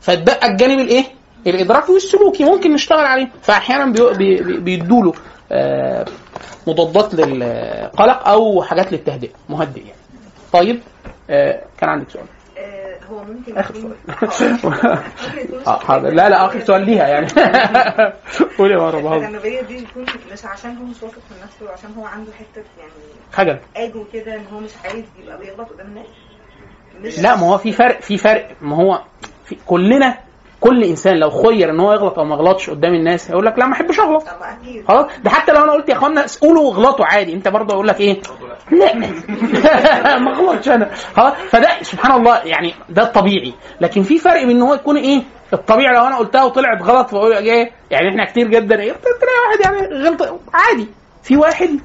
فاتبقى الجانب الإيه؟ الادراكي والسلوكي ممكن نشتغل عليه. فاحيانا بي- بي- بي- بيدوا له آه، مضادات للقلق أو حاجات للتهدئة مهدئ يعني. طيب آه، كان عندك سؤال. آه، هو ممكن آخر سؤال. آه حاضر. لا لا آخر سؤال ليها يعني. قولي يا مروة بهزر. التجنبية دي يكون مش عشان هو مش واثق من نفسه وعشان هو عنده حتة يعني خجل إيجو كده إن هو مش عايز يبقى بيغلط قدام الناس. لا ما هو في فرق في فرق. ما هو في كلنا كل إنسان لو خير إن هو يغلط أو ما يغلطش قدام الناس هيقول لك لا ما أحبش أغلط. خلاص؟ ده حتى لو أنا قلت يا إخوانا قولوا واغلطوا عادي أنت برضه أقول لك إيه؟ لا. ما اغلطش أنا. خلاص؟ فده سبحان الله يعني ده الطبيعي لكن في فرق بين إن هو يكون إيه؟ الطبيعي لو أنا قلتها وطلعت غلط فأقول إيه؟ يعني إحنا كتير جدا إيه؟ تلاقي واحد يعني غلط عادي. في واحد.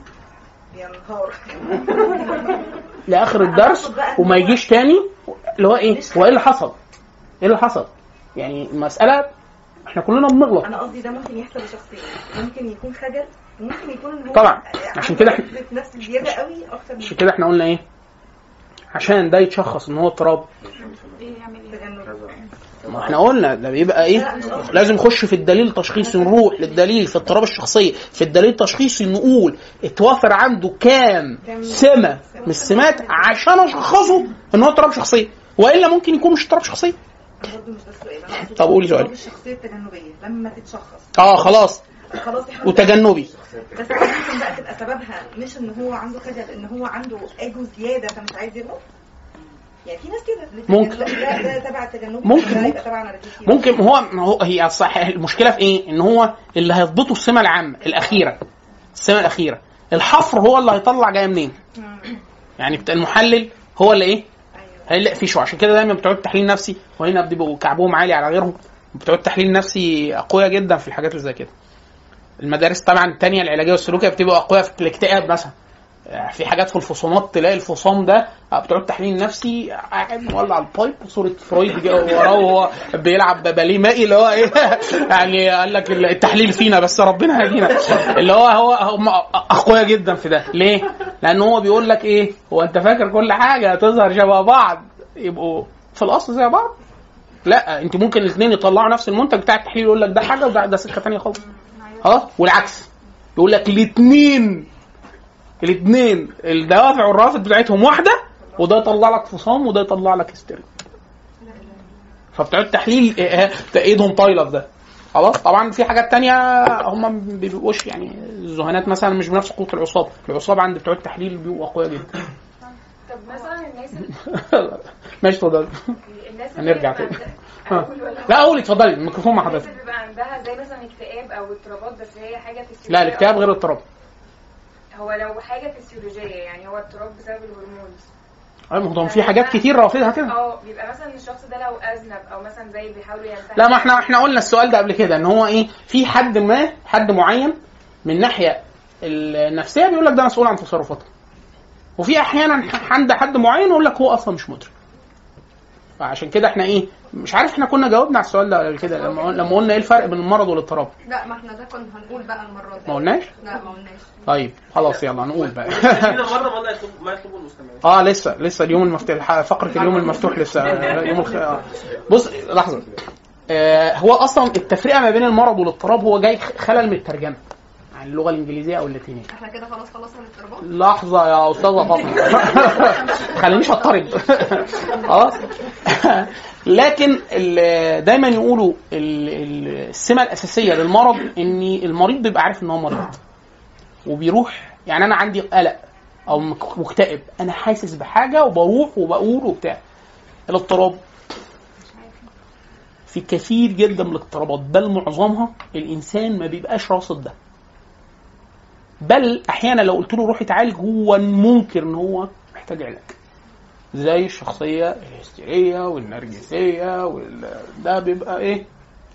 لآخر الدرس وما يجيش تاني اللي هو إيه؟ هو إيه اللي حصل؟ إيه اللي حصل؟ يعني المسألة إحنا كلنا بنغلط. أنا قصدي ده ممكن يحصل لشخصين. ممكن يكون خجل وممكن يكون هو طبعا. عشان كده نفس زيادة قوي أكتر عشان كده إحنا قلنا إيه؟ عشان ده يتشخص إن هو اضطراب. ما إحنا قلنا ده بيبقى إيه؟ لازم نخش في الدليل التشخيصي نروح للدليل في اضطراب الشخصية. في الدليل التشخيصي نقول اتوفر عنده كام سمة من السمات عشان أشخصه إن هو اضطراب شخصية. وإلا ممكن يكون مش اضطراب شخصية. طب قولي سؤال. الشخصيه التجنبيه لما تتشخص آه خلاص خلاص إحنا وتجنبي بس ممكن بقى تبقى سببها مش إن هو عنده خجل إن هو عنده إيجو زيادة فمش عايز يغلط يعني في ناس كده ممكن. ده تبع التجنب ممكن. ممكن هو هو هي صح المشكلة في إيه؟ إن هو اللي هيضبطه السمة العامة الأخيرة السمة الأخيرة الحفر هو اللي هيطلع جاية منين؟ يعني المحلل هو اللي إيه؟ شو؟ عشان كده دايما بتوع التحليل النفسي وهنا بيبقوا كعبهم عالي على غيرهم. بتوع التحليل النفسي أقوياء جدا في الحاجات اللي زي كده. المدارس طبعا التانية العلاجية والسلوكية بتبقى أقوياء في الاكتئاب مثلا في حاجات في الفصامات تلاقي الفصام ده بتوع التحليل النفسي قاعد مولع ال pipe وصوره فرويد وراه وهو بيلعب باليه مائي اللي هو إيه؟ يعني قال لك التحليل فينا بس ربنا هدينا اللي هو هو هم أقوياء جدا في ده. ليه؟ لأن هو بيقول لك إيه؟ هو أنت فاكر كل حاجة هتظهر شبه بعض. يبقوا في الأصل زي بعض. لا انت ممكن الاثنين يطلعوا نفس المنتج بتاع التحليل يقول لك ده حاجة وده ده سكة ثانية خالص. خلاص والعكس. يقول لك الاثنين الاثنين الدوافع والروافد بتاعتهم واحدة وده يطلع لك فصام وده يطلع لك هستيريا. فبتوع التحليل إيه- إيه- ايدهم طايلة في ده. خلاص؟ طبعا في حاجات تانية هم ما بيبقوش يعني الذهانات مثلا مش بنفس قوة العصاب العصاب عند بتوع التحليل بيبقوا أقوياء جدا. طب مثلا الناس ماشي اتفضل الناس اللي هنرجع تاني. لا قولي اتفضلي. الميكروفون مع حضرتك. بيبقى عندها زي مثلا اكتئاب أو اضطرابات بس هي حاجة فسيولوجيه لا الاكتئاب غير الاضطراب. هو لو حاجة فسيولوجية يعني هو اضطراب بسبب الهرمونز هو في حاجات كتير رافضها كده. آه بيبقى مثلا الشخص ده لو أذنب أو مثلا زي بيحاولوا ينتهي لا ما إحنا إحنا قلنا السؤال ده قبل كده إن هو إيه في حد ما حد معين من ناحية النفسية بيقول لك ده مسؤول عن تصرفاته. وفي أحيانا عند حد معين يقول لك هو أصلا مش مدرك. فعشان كده إحنا إيه مش عارف إحنا كنا جاوبنا على السؤال ده قبل كده لما لما قلنا إيه الفرق بين المرض والاضطراب؟ لا ما إحنا ده كنا هنقول بقى المرة دي. ما قلناش؟ لا ما قلناش. طيب خلاص يلا نقول بقى. مرة ما يطلب ما يطلبه المستمعين آه لسه لسه اليوم المفتوح فقرة اليوم المفتوح لسه. يوم الخ... آه. بص لحظة. آه هو أصلا التفرقة ما بين المرض والاضطراب هو جاي خلل من الترجمة. عن اللغة الإنجليزية أو اللاتينية. إحنا كده خلاص خلصنا الاضطرابات لحظة يا أستاذة فاطمة. خلينيش اضطرب خلاص. لكن دايما يقولوا ال- ال- السمة الأساسية للمرض ان المريض بيبقى عارف إن هو مريض. وبيروح يعني أنا عندي قلق أو مك- مكتئب. أنا حاسس بحاجة وبروح وبقول وبتاع. الاضطراب. في كثير جدا من الاضطرابات بل معظمها الإنسان ما بيبقاش راصد ده. بل أحيانا لو قلت له روح اتعالج هو منكر إن هو محتاج علاج. زي الشخصية الهستيرية والنرجسية وال... ده بيبقى إيه؟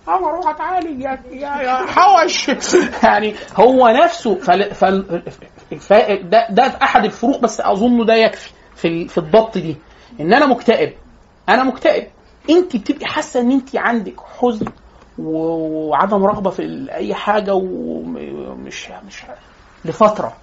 أنا أروح اتعالج يا يا, يا حوش يعني هو نفسه فل... فل... ف... ده ده أحد الفروق بس أظن ده يكفي في. في الضبط دي. إن أنا مكتئب. أنا مكتئب. انت بتبقي حاسة إن انت عندك حزن وعدم رغبة في أي حاجة ومش مش لفترة.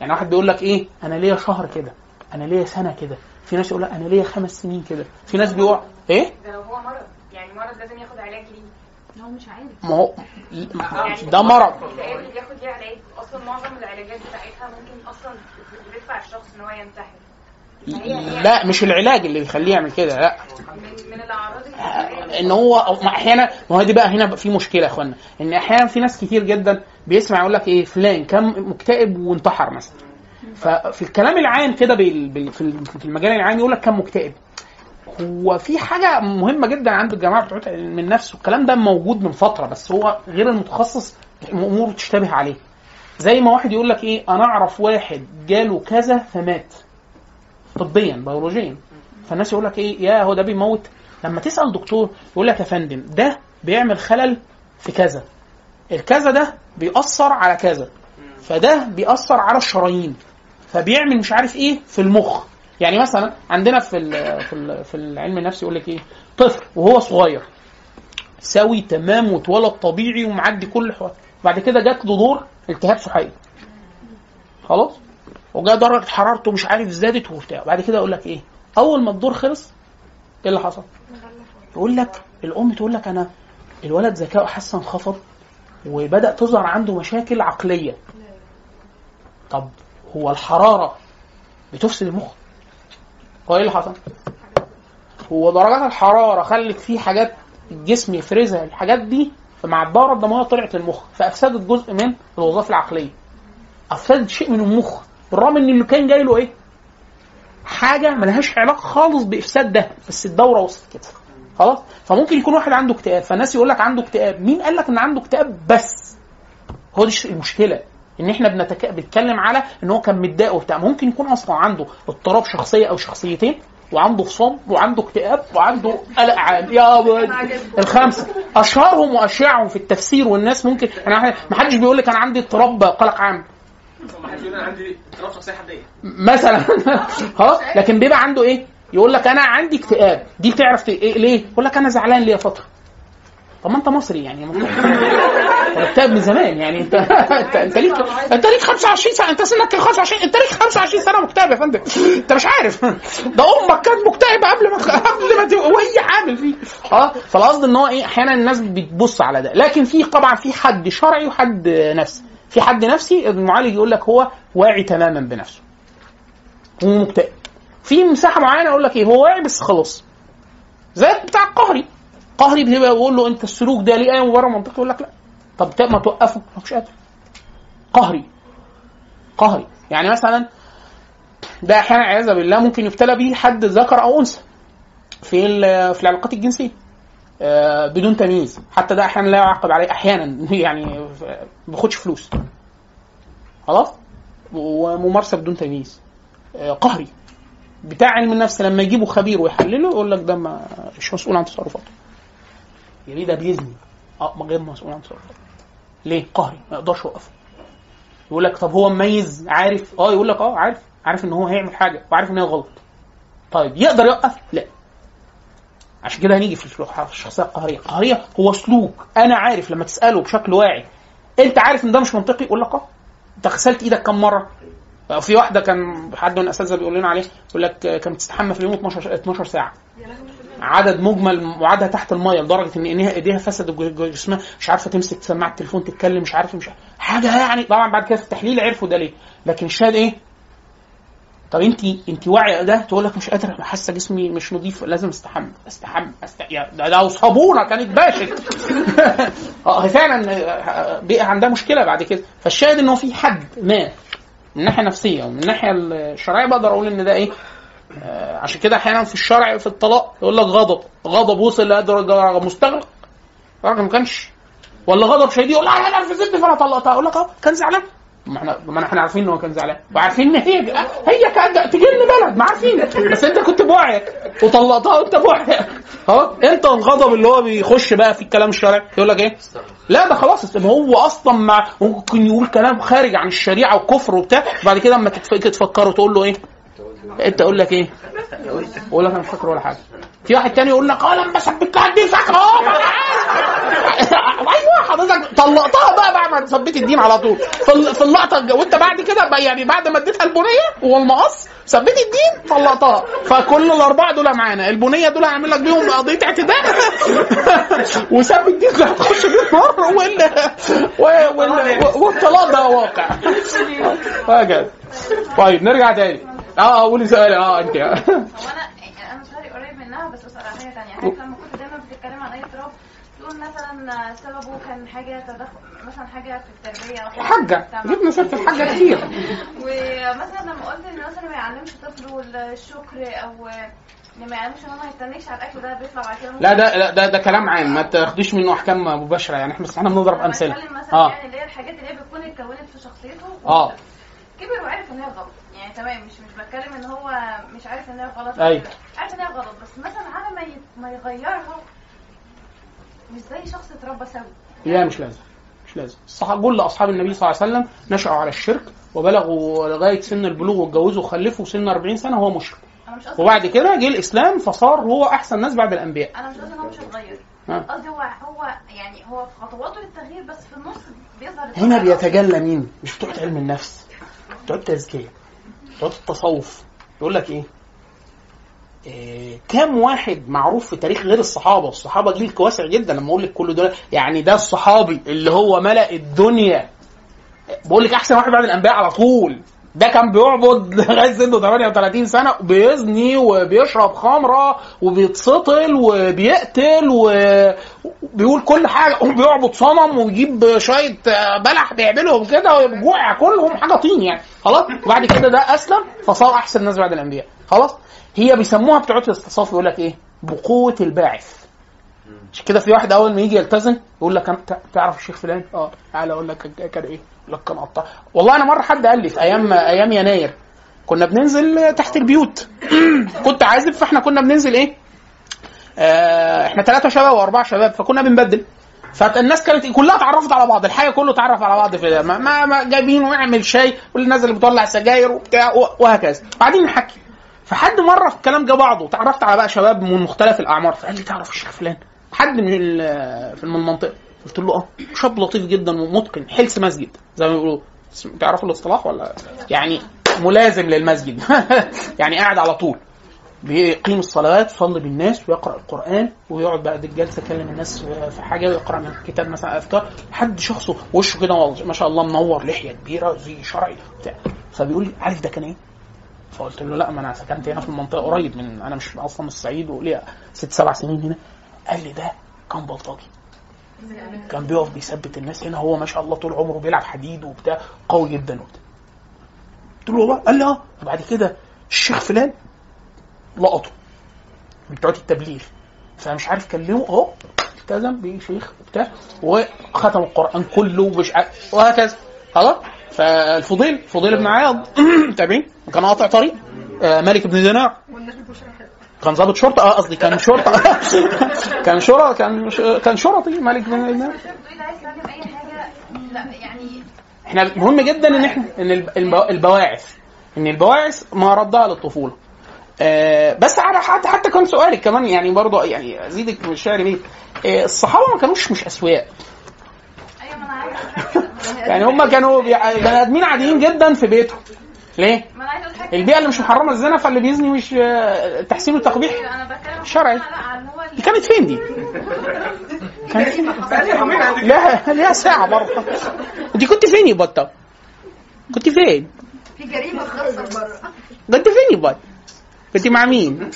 يعني واحد بيقول لك إيه؟ أنا ليا شهر كده أنا ليا سنة كده. في ناس يقول لك أنا ليا خمس سنين كده. في ناس بيقع إيه؟ ده لو هو مرض. يعني مرض لازم ياخد علاج ليه؟ هو مش عارف. ما هو يعني ده مرض. بياخد ليه علاج. أصلا معظم العلاجات بتاعتها ممكن أصلا بتدفع الشخص إن هو ينتحر. لا مش العلاج اللي بيخليه يعمل كده لا. إن هو أحيانا ما هو دي بقى هنا في مشكلة يا إخوانا إن أحيانا في ناس كتير جدا بيسمع يقول لك إيه فلان كان مكتئب وانتحر مثلا. ففي الكلام العام كده في ال- في المجال العام يقول لك كان مكتئب. هو في حاجة مهمة جدا عند الجماعة بتوع علم النفس والكلام ده موجود من فترة بس هو غير المتخصص اموره تشتبه عليه. زي ما واحد يقول لك إيه أنا أعرف واحد جاله كذا فمات. طبيا بيولوجيا. فالناس يقول لك إيه يا هو ده بيموت. لما تسأل دكتور يقول لك يا فندم ده بيعمل خلل في كذا. الكذا ده بيأثر على كذا. فده بيأثر على الشرايين. فبيعمل مش عارف إيه في المخ. يعني مثلا عندنا في ال في ال في العلم النفسي يقول لك إيه طفل وهو صغير سوي تمام واتولد طبيعي ومعدي كل حوار. بعد كده جات له دور التهاب سحائي خلاص؟ وجا درجه حرارته مش عارف زادت وبتاع. بعد كده يقول لك إيه؟ أول ما الدور خلص إيه اللي حصل؟ يقول لك الأم تقول لك أنا الولد ذكائه حاسه انخفض وبدا تظهر عنده مشاكل عقلية. طب هو الحرارة بتفسد المخ؟ هو إيه اللي حصل؟ هو درجات الحرارة خلت فيه حاجات الجسم يفرزها الحاجات دي مع الدورة الدموية طلعت للمخ فأفسدت جزء من الوظائف العقلية. أفسدت شيء من المخ. بالرغم ان اللي كان جاي له إيه؟ حاجة ملهاش علاقة خالص بإفساد ده بس الدورة وصلت كده. خلاص؟ فممكن يكون واحد عنده اكتئاب فالناس يقول لك عنده اكتئاب. مين قال لك إن عنده اكتئاب؟ بس. هو دي المشكلة إن إحنا بنتك... بنتكلم على إن هو كان متضايق وبتاع. ممكن يكون أصلا عنده اضطراب شخصية أو شخصيتين وعنده فصام وعنده اكتئاب وعنده قلق عام. يا. الخمسة. أشهرهم وأشيعهم في التفسير والناس ممكن أنا ما حدش بيقول لك أنا عندي اضطراب قلق عام. مثلا خلاص؟ لكن بيبقى عنده إيه؟ يقول لك أنا عندي اكتئاب. دي بتعرف إيه ليه؟ يقول لك أنا زعلان ليا فترة. طب ما أنت مصري يعني. مكتئب من زمان يعني. انت انت, أنت ليك أنت ليك 25 سنة. أنت سنك 25 أنت ليك 25 سنة مكتئب يا فندم. أنت مش عارف. ده أمك كانت مكتئبة قبل ما قبل ما وهي حامل فيه. آه فالقصد إن هو إيه؟ أحيانا الناس بتبص على ده. لكن في طبعا في حد شرعي وحد نفسي. في حد نفسي المعالج يقول لك هو واعي تماما بنفسه. هو مكتئب. في مساحة معينة يقول لك إيه؟ هو واعي بس خلاص. زي بتاع القهري قهري بيبقى بيقول له أنت السلوك ده ليه اي مبرر منطقي؟ يقول لك لا. طب ما توقفه. مش قادر. قهري. قهري. يعني مثلا ده أحيانا عياذا بالله ممكن يبتلى به حد ذكر أو أنثى في في العلاقات الجنسية. بدون تمييز. حتى ده أحيانا لا يعاقب عليه. أحيانا. يعني ما بياخدش فلوس. خلاص؟ وممارسة بدون تمييز. آه، قهري. بتاع علم النفس لما يجيبوا خبير ويحلله يقول لك ده مش مسؤول عن تصرفاته. يعني ده بيزني. آه غير مسؤول عن تصرفاته. ليه؟ قهري. ما يقدرش يوقفه. يقول لك طب هو مميز عارف؟ آه يقول لك آه عارف. عارف إن هو هيعمل حاجة وعارف إن هي غلط. طيب يقدر يوقف؟ لا. عشان كده هنيجي في الشخ- في الشخصية القهرية. القهرية هو سلوك. أنا عارف لما تسأله بشكل واعي أنت عارف إن ده مش منطقي؟ يقول لك أه. أنت غسلت إيدك كم مرة؟ في واحدة كان حد من الاساتذه بيقول لنا عليه يقول لك كانت بتستحمى في اليوم 12 12 ساعة. عدد مجمل وعدها تحت المية لدرجة إن ايديها إيديها فسدت جسمها. مش عارفة تمسك سماعة التليفون تتكلم مش عارفه مش عارفة. حاجة يعني. طبعا بعد كده في التحليل عرفوا ده ليه. لكن الشاهد إيه؟ طب انت انت واعيه ده؟ تقول لك مش قادر حاسة جسمي مش نظيف لازم استحمى استحمى است... ده لو صابونه كانت باشت آه فعلا آه، بقى عندها مشكلة بعد كده. فالشاهد إن هو في حد ما من الناحيه النفسيه ومن الناحيه الشرعيه بقدر أقول إن ده إيه؟ آه، عشان كده أحيانا في الشرع في الطلاق يقول لك غضب. غضب وصل لدرجه مستغرق. الراجل ما كانش. ولا غضب شديد يقول لا أنا نرفزتني فانا طلقتها أقول لك أه كان زعلان. ما إحنا ما إحنا عارفين ان هو كان زعلان. وعارفين إن هي هي كانت تجي لنا بلد. ما عارفين. بس أنت كنت بوعيك. وطلقتها وانت بوعيك. آه أنت الغضب اللي هو بيخش بقى في الكلام الشرعي يقول لك إيه؟ لا ده خلاص. هو أصلا مع ممكن يقول كلام خارج عن الشريعة وكفر وبتاع. بعد كده أما تتف- تفكره تقول له إيه؟ انت أقول لك إيه؟ أقول لك أنا مش فاكر ولا حاجة. في واحد تاني يقول لك آه لما لها الدين فاكره آه. أيوه حضرتك طلقتها بقى بعد ما ثبت الدين على طول. في ال- في اللقطة وانت بعد كده يعني بعد ما اديتها البنية والمقص ثبت الدين طلقتها. فكل الأربعة دول معانا. البنية دول هعمل لك بيهم قضية اعتداء وثبت الدين ده هتخش بيه النار وال وال- وال- والطلاق ده واقع. وهكذا طيب نرجع تاني. آه قولي سؤالي آه أنت. هو أنا يعني أنا سؤالي قريب منها بس اسال على حاجة ثانية حضرتك لما كنت دايما بتتكلم عن أي اضطراب تقول مثلا سببه كان حاجة تدخل مثلا حاجة في التربية حاجة. جبنا سيره الحاجة كتير. ومثلا لما قلت إن مثلا ما يعلمش طفله الشكر أو إن ما يعلمش إن هو ما يستنيش على الأكل ده بيطلع بعد كده لا ده لا ده ده كلام عام. ما تاخدوش منه أحكام مباشرة. يعني إحنا بس إحنا بنضرب أمثلة. آه. يعني اللي هي الحاجات اللي هي بتكون اتكونت في شخصيته آه. كبر وعرف إن هي غلط. يعني تمام مش مش بتكلم إن هو مش عارف إن هي غلط. أيوة. عارف إن هي غلط بس مثلا على ما ي- ما يغيرها مش زي شخص اتربى سوي. لا مش لازم مش لازم. الصحابه كل اصحاب النبي صلى الله عليه وسلم نشأوا على الشرك وبلغوا لغاية سن البلوغ واتجوزوا وخلفوا سن 40 سنة وهو مشرك. وبعد كده جه الإسلام فصار هو أحسن ناس بعد الأنبياء. أنا مش قصدي إن هو مش هيتغير. قصدي هو هو يعني هو في خطواته للتغيير بس في النص بيظهر هنا بيتجلى مين؟ مش بتوع علم النفس. بتوع التزكية بتوع التصوف يقول لك إيه؟ إيه كام واحد معروف في تاريخ غير الصحابة؟ الصحابة جيل واسع جدا لما أقول لك كل دول يعني ده الصحابي اللي هو ملأ الدنيا. بقول لك أحسن واحد بعد الأنبياء على طول. ده كان بيعبد لغاية سنه 38 سنة بيزني وبيشرب خمرة وبيتسطل وبيقتل وبيقول كل حاجة وبيعبد صنم ويجيب شوية بلح بيعملهم كده ويجوع كلهم حاجة طين يعني. خلاص؟ وبعد كده ده أسلم فصار أحسن الناس بعد الأنبياء. خلاص؟ هي بيسموها بتوع الاستصاف يقول لك إيه؟ بقوة الباعث. عشان كده في واحد أول ما يجي يلتزم يقول لك تعرف الشيخ فلان؟ آه تعالى أقول لك كان إيه؟ لك كان قطع. والله أنا مرة حد قال لي في أيام أيام يناير كنا بننزل تحت البيوت. كنت عازب فإحنا كنا بننزل إيه؟ آه إحنا ثلاثة شباب واربعة شباب فكنا بنبدل. فالناس كانت كلها اتعرفت على بعض الحاجة كله اتعرف على بعض في ما, ما, ما جايبين ونعمل شاي والناس اللي بتولع سجاير وبتاع وهكذا. بعدين نحكي. فحد مرة في الكلام جه بعضه تعرفت على بقى شباب من مختلف الأعمار فقال لي تعرف الشيخ فلان؟ حد من في من المنطقة. قلت له آه شاب لطيف جدا ومتقن حلس مسجد. زي ما بيقولوا تعرفوا الاصطلاح ولا؟ يعني ملازم للمسجد. يعني قاعد على طول. بيقيم الصلوات يصلي بالناس ويقرأ القرآن ويقعد بعد الجلسة يكلم الناس في حاجة ويقرأ من كتاب مثلا أذكار. حد شخصه وشه كده ما شاء الله منور لحية كبيرة زي شرعي بتاع. فبيقول لي عارف ده كان إيه؟ فقلت له لا ما أنا سكنت هنا في المنطقة قريب من أنا مش أصلا من الصعيد وليا ست سبع سنين هنا. قال لي ده كان بلطجي. كان بيقف بيثبت الناس هنا هو ما شاء الله طول عمره بيلعب حديد وبتاع قوي جدا وبتاع. قلت له والله قال لي آه. وبعد كده الشيخ فلان لقطه من بتوع التبليغ. فمش عارف كلمه أهو التزم بيه شيخ وبتاع وختم القرآن كله ومش عارف وهكذا. خلاص؟ فالفضيل فضيل بن عياض تابعين كان قاطع طريق آه، مالك بن دينار كان ضابط شرطة؟ آه قصدي كان شرطة. كان شرطة كان كان شرطي. مالك بن دينار تقول عايز تعلم أي حاجة. لا يعني إحنا مهم جدا إن إحنا إن الب- الب- البواعث إن البواعث ما ردها للطفولة. آه بس على حتى حتى كان سؤالك كمان يعني برضه يعني أزيدك من الشعر بيت آه الصحابة ما كانوش مش اسوياء عايزة يعني هم كانوا بني آدمين عاديين جدا في بيتهم. ليه؟ ما أنا عايزة أقول حاجة البيئة اللي مش محرمة الزنا فاللي بيزني مش آه، تحسين وتقبيح شرعي. كانت فين دي؟ كانت فين؟ لا ليها ساعة برضه دي كنت فين يا بطة؟ كنت فين؟ في جريمة بتحصل بره كنت فين يا بطة؟ كنت مع مين؟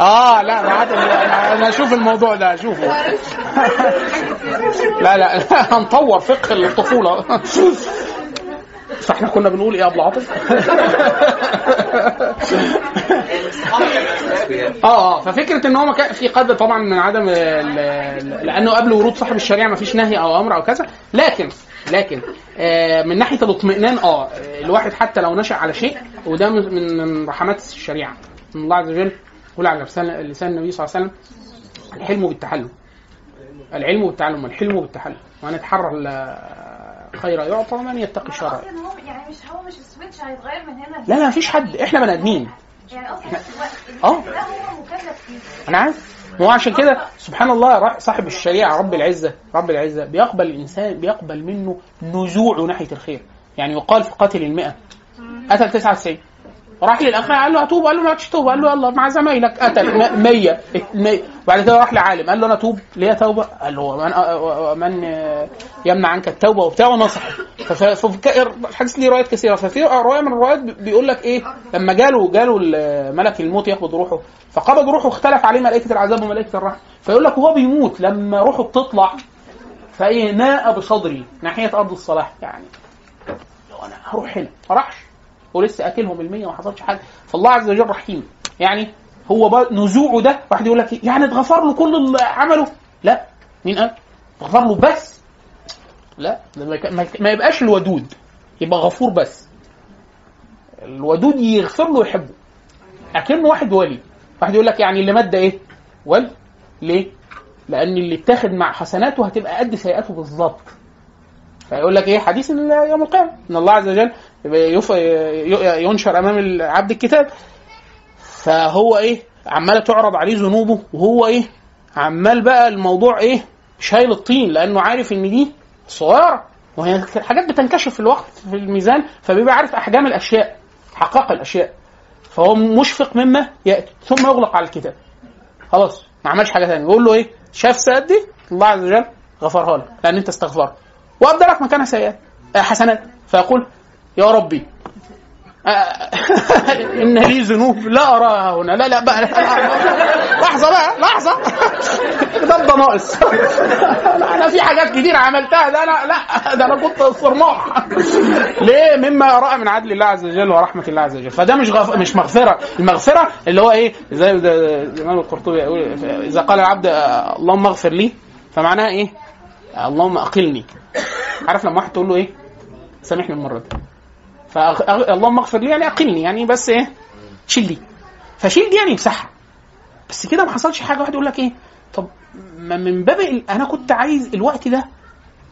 آه لا أنا عادل أنا أشوف الموضوع ده أشوفه لا لا هنطور فقه الطفولة فإحنا كنا بنقول إيه يا أبو عاطف؟ آه آه ففكرة إن هو كان في قدر طبعا من عدم لأنه قبل ورود صاحب الشريعة ما فيش نهي أو أمر أو كذا لكن لكن آه من ناحية الاطمئنان آه الواحد حتى لو نشأ على شيء وده من رحمات الشريعة. من الله عز وجل يقول على لسان النبي صلى الله عليه وسلم الحلم بالتحلم. العلم بالتعلم والحلم بالتحلم. وأن يتحرى الخير يعطى ومن يتقي الشر يعني مش هو مش السويتش هيتغير من هنا لا لا مفيش حد. إحنا بني آدمين. يعني أصلا آه. الوقت ده هو مكلف فيه. أنا عارف. ما هو عشان كده سبحان الله صاحب الشريعة رب العزة رب العزة بيقبل الانسان بيقبل منه نزوعه ناحية الخير. يعني يقال في قاتل المئة قتل 99 راح للاخ قال له اتوب قال له ما تتوب قال له يلا مع زمايلك. قتل. 100 100 وبعد كده راح لعالم. قال له أنا أتوب؟ ليه توبة؟ قال له من من يمنع عنك التوبة وبتاع؟ ونصحه فف- ففي الحديث ليه روايات كثيرة. ففي رواية من الروايات بيقول لك إيه؟ لما جاله جاله ال- ملك الموت يقبض روحه. فقبض روحه اختلف عليه ملائكة العذاب وملائكة الرحمة. فيقول لك وهو بيموت لما روحه بتطلع فإيه؟ ناء بصدري ناحية أرض الصلاح يعني. لو أنا هروح هنا ما راحش. ولسه أكلهم المية وما حصلش حاجة. فالله عز وجل رحيم. يعني هو نزوعه ده واحد يقول لك إيه؟ يعني اتغفر له كل اللي عمله. لا. مين قال؟ اتغفر له بس. لا. ما ما ما يبقاش الودود. يبقى غفور بس. الودود يغفر له ويحبه. أكنه واحد ولي. واحد يقول لك يعني اللي مات إيه؟ ولي. ليه؟ لأن اللي اتاخد مع حسناته هتبقى قد سيئاته بالظبط. فيقول لك إيه؟ حديث يوم القيامة. إن الله عز وجل ينشر أمام العبد الكتاب. فهو إيه عمالة تعرض عليه ذنوبه وهو إيه عمال بقى الموضوع إيه شايل الطين لأنه عارف إن دي صغيرة. وهي حاجات بتنكشف في الوقت في الميزان فبيبقى عارف أحجام الأشياء حقائق الأشياء. فهو مشفق مما ياتي ثم يغلق على الكتاب. خلاص ما عملش حاجة ثانية يقول له إيه شاف سيئات دي؟ الله عز وجل غفرها لك لأن أنت استغفرت. وابدلك مكانها سيئات آه، حسنات. فيقول يا ربي. آه، إن لي ذنوب لا أراها هنا. لا لا بقى لحظة بقى لحظة. ده ناقص أنا في حاجات كتير عملتها. ده أنا لا ده أنا كنت صرماح. ليه؟ مما يرى من عدل الله عز وجل ورحمة الله عز وجل. فده مش غف... مش مغفرة. المغفرة اللي هو إيه؟ زي الامام القرطبي يقول إذا قال العبد اللهم اغفر لي فمعناها إيه؟ اللهم أقلني. عارف لما واحد تقول له إيه؟ سامحني المرة دي. فاللهم اغفر لي يعني أقلني يعني بس إيه؟ شيل دي. فشيل دي يعني امسحها. بس كده ما حصلش حاجة. واحد يقول لك إيه؟ طب ما من باب أنا كنت عايز الوقت ده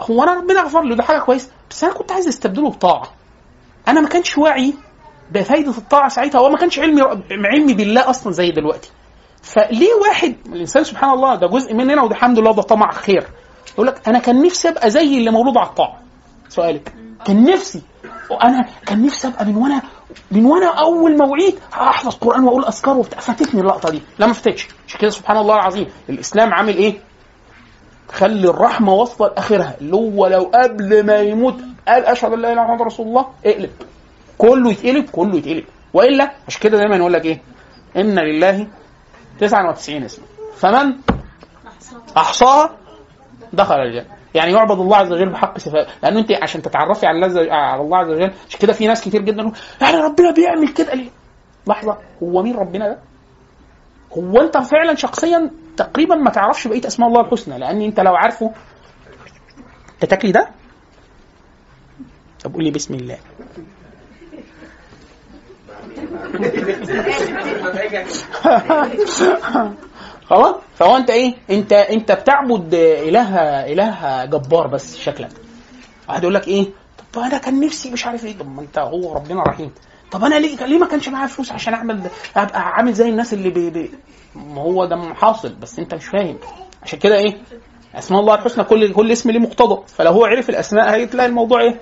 هو أنا ربنا غفر له ده حاجة كويسة. بس أنا كنت عايز أستبدله بطاعة. أنا ما كانش واعي بفايدة الطاعة ساعتها. هو ما كانش علمي علمي بالله أصلا زي دلوقتي. فليه واحد الإنسان سبحان الله ده جزء مننا وده الحمد لله ده طمع خير. يقول لك أنا كان نفسي أبقى زي اللي مولود على الطاعة. سؤالك. كان نفسي وأنا كان نفسي أبقى من وأنا من وأنا أول ما وعيت هحفظ قرآن وأقول اذكار وبتاع فاتتني اللقطة دي. لا ما فاتتش عشان كده؟ سبحان الله العظيم. الإسلام عامل إيه؟ خلي الرحمة واصله لآخرها. اللي هو لو قبل ما يموت قال أشهد أن لا إله إلا الله محمد رسول الله اقلب. كله يتقلب كله يتقلب. وإلا عشان كده دايما يقول لك إيه؟ إن لله 99 اسم فمن؟ أحصاها. دخل الجنة. يعني يعبد الله عز وجل بحق صفاته لأنه أنت عشان تتعرفي على الله على الله عز وجل عشان كده في ناس كتير جدا يعني ربنا بيعمل كده ليه؟ لحظة هو مين ربنا ده؟ هو أنت فعلا شخصيا تقريبا ما تعرفش بقية أسماء الله الحسنى لأن أنت لو عارفه أنت تاكلي ده؟ طب قولي بسم الله خلاص؟ فهو انت إيه؟ انت انت بتعبد إله إله جبار بس شكلك. واحد يقول لك إيه؟ طب أنا كان نفسي مش عارف إيه. طب ما انت هو ربنا رحيم. طب أنا ليه ليه ما كانش معايا فلوس عشان اعمل؟ ابقى عامل زي الناس اللي بي بي ما هو ده حاصل بس انت مش فاهم. عشان كده إيه؟ اسماء الله الحسنى كل كل اسم ليه مقتضى. فلو هو عرف الاسماء هتلاقي الموضوع إيه؟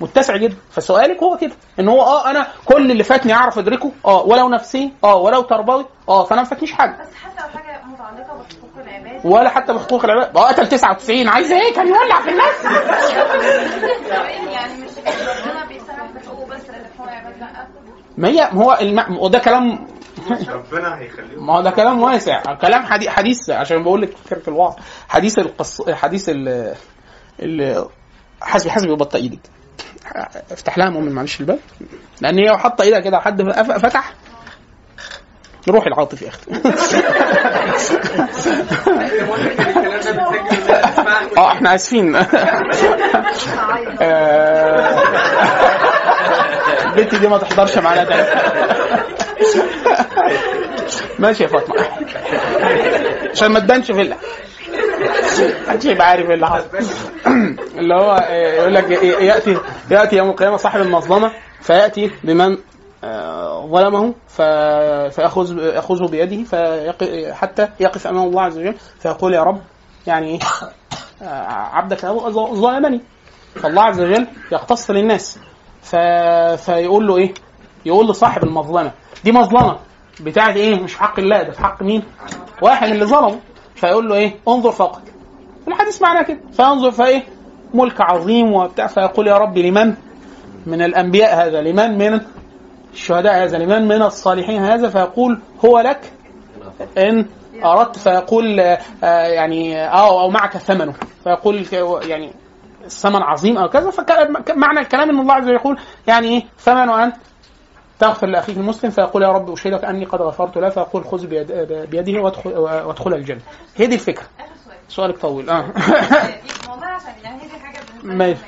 متسع جدا. فسؤالك هو كده إن هو آه أنا كل اللي فاتني أعرف ادركه آه ولو نفسي آه ولو تربوي آه فأنا ما فاتنيش حاجة. بس حتى لو حاجة متعلقة بحقوق العباد. ولا حتى بحقوق العباد. آه قتل 99 عايز إيه؟ كان يولع في الناس. يعني مش ربنا بيسامح بحقوقه بس لكن حقوق العباد. لا ما هي ما هو الم... وده كلام ربنا هيخليهم. ما هو ده كلام واسع. كلام حديث, حديث عشان بقول لك فكرة الوعظ. حديث القص حديث ال ال حسبي حسبي وبطئ إيدك. افتح لها مؤمن معلش الباب. لأن هي حاطة إيدها كده حد فتح. روح العاطفي يا أختي. آه إحنا آسفين. آه، البنت دي ما تحضرش معانا تاني. ماشي يا فاطمة. عشان ما تبانش في ال- محدش عارف إيه اللي حصل اللي هو آه، يقول لك ي- يأتي يأتي يوم القيامة صاحب المظلمة فيأتي بمن آه، ظلمه ف- فيأخذ يأخذه بيده حتى يقف أمام الله عز وجل فيقول يا رب يعني آه، عبدك ظلمني فالله عز وجل يقتص للناس. فيقول له إيه؟ يقول لصاحب المظلمة دي مظلمة بتاعت إيه؟ مش حق الله ده في حق مين؟ واحد اللي ظلمه فيقول له إيه؟ انظر فقط الحديث معناه كده. فينظر فإيه؟ ملك عظيم وبتاع. فيقول يا رب لمن؟ من الأنبياء هذا. لمن من الشهداء هذا؟ لمن من الصالحين هذا؟ فيقول هو لك إن أردت. فيقول آه، آه، يعني آه أو معك ثمنه. فيقول يعني الثمن عظيم أو كذا. فمعنى الكلام إن الله عز وجل يقول يعني إيه؟ ثمن أن تغفر لأخيك المسلم فيقول يا رب أشهدك أني قد غفرت له فيقول خذ بيد بيده وادخل وادخل الجنة. هي دي الفكرة. سؤالك طويل. آه. والله عشان يعني هي دي حاجة بالنسبة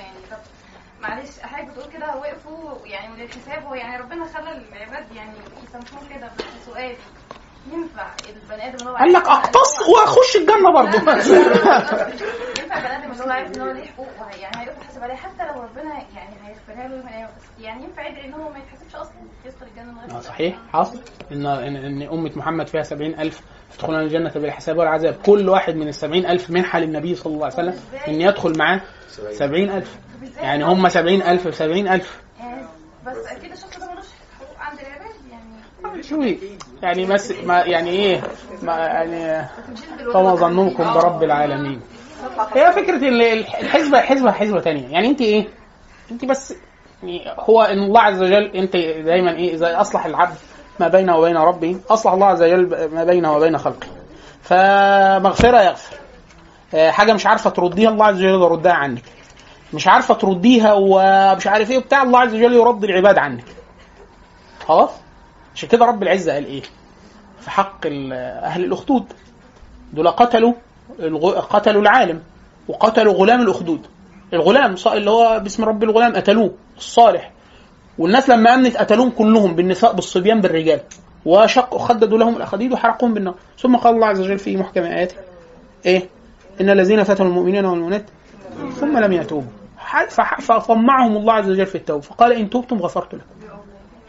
معلش حضرتك بتقول كده وقفوا يعني هو يعني ربنا خلى العباد يعني يسامحوه كده بس ينفع البني آدم اللي هو قال لك اقتص واخش الجنه برضه ينفع البني آدم اللي هو عارف ان هو ليه حقوق يعني هيروح يحاسب عليها حتى لو ربنا يعني هيغفرها له يعني ينفع يدعي ان هو ما يتحاسبش أصلا يدخل الجنه من آه، غير صحيح حاصل ان ان امه محمد فيها سبعين الف يدخلون الجنه بلا حساب ولا عذاب كل واحد من السبعين الف منحه للنبي صلى الله عليه وسلم ان يدخل معاه سبعين الف يعني هم سبعين الف سبعين الف يعني بس أكيد الشخص ده ملوش حقوق عند العباد يعني شوي. يعني بس ما يعني إيه؟ ما يعني فما ظنكم برب العالمين. هي فكرة ال- الحسبه حسبه حسبه تانية. يعني أنت إيه؟ أنت بس يعني هو إن الله عز وجل أنت دايما إيه؟ إذا أصلح العبد ما بينه وبين ربه أصلح الله عز وجل ما بينه وبين خلقه. فمغفرة يغفر. آه، حاجة مش عارفة ترديها الله عز وجل يردها عنك. مش عارفة ترديها ومش عارف إيه بتاع الله عز وجل يرد العباد عنك. خلاص؟ عشان كده رب العزة قال إيه؟ في حق أهل الأخدود. دول قتلوا قتلوا العالم وقتلوا غلام الأخدود. الغلام اللي هو باسم رب الغلام قتلوه الصالح. والناس لما أمنت قتلوهم كلهم بالنساء بالصبيان بالرجال. وشقوا خددوا لهم الاخاديد وحرقوهم بالنار. ثم قال الله عز وجل في محكم آياته إيه؟ إن الذين فتنوا المؤمنين والمؤمنات ثم لم يتوبوا. فطمعهم الله عز وجل في التوبة. فقال إن تبتم غفرت لكم.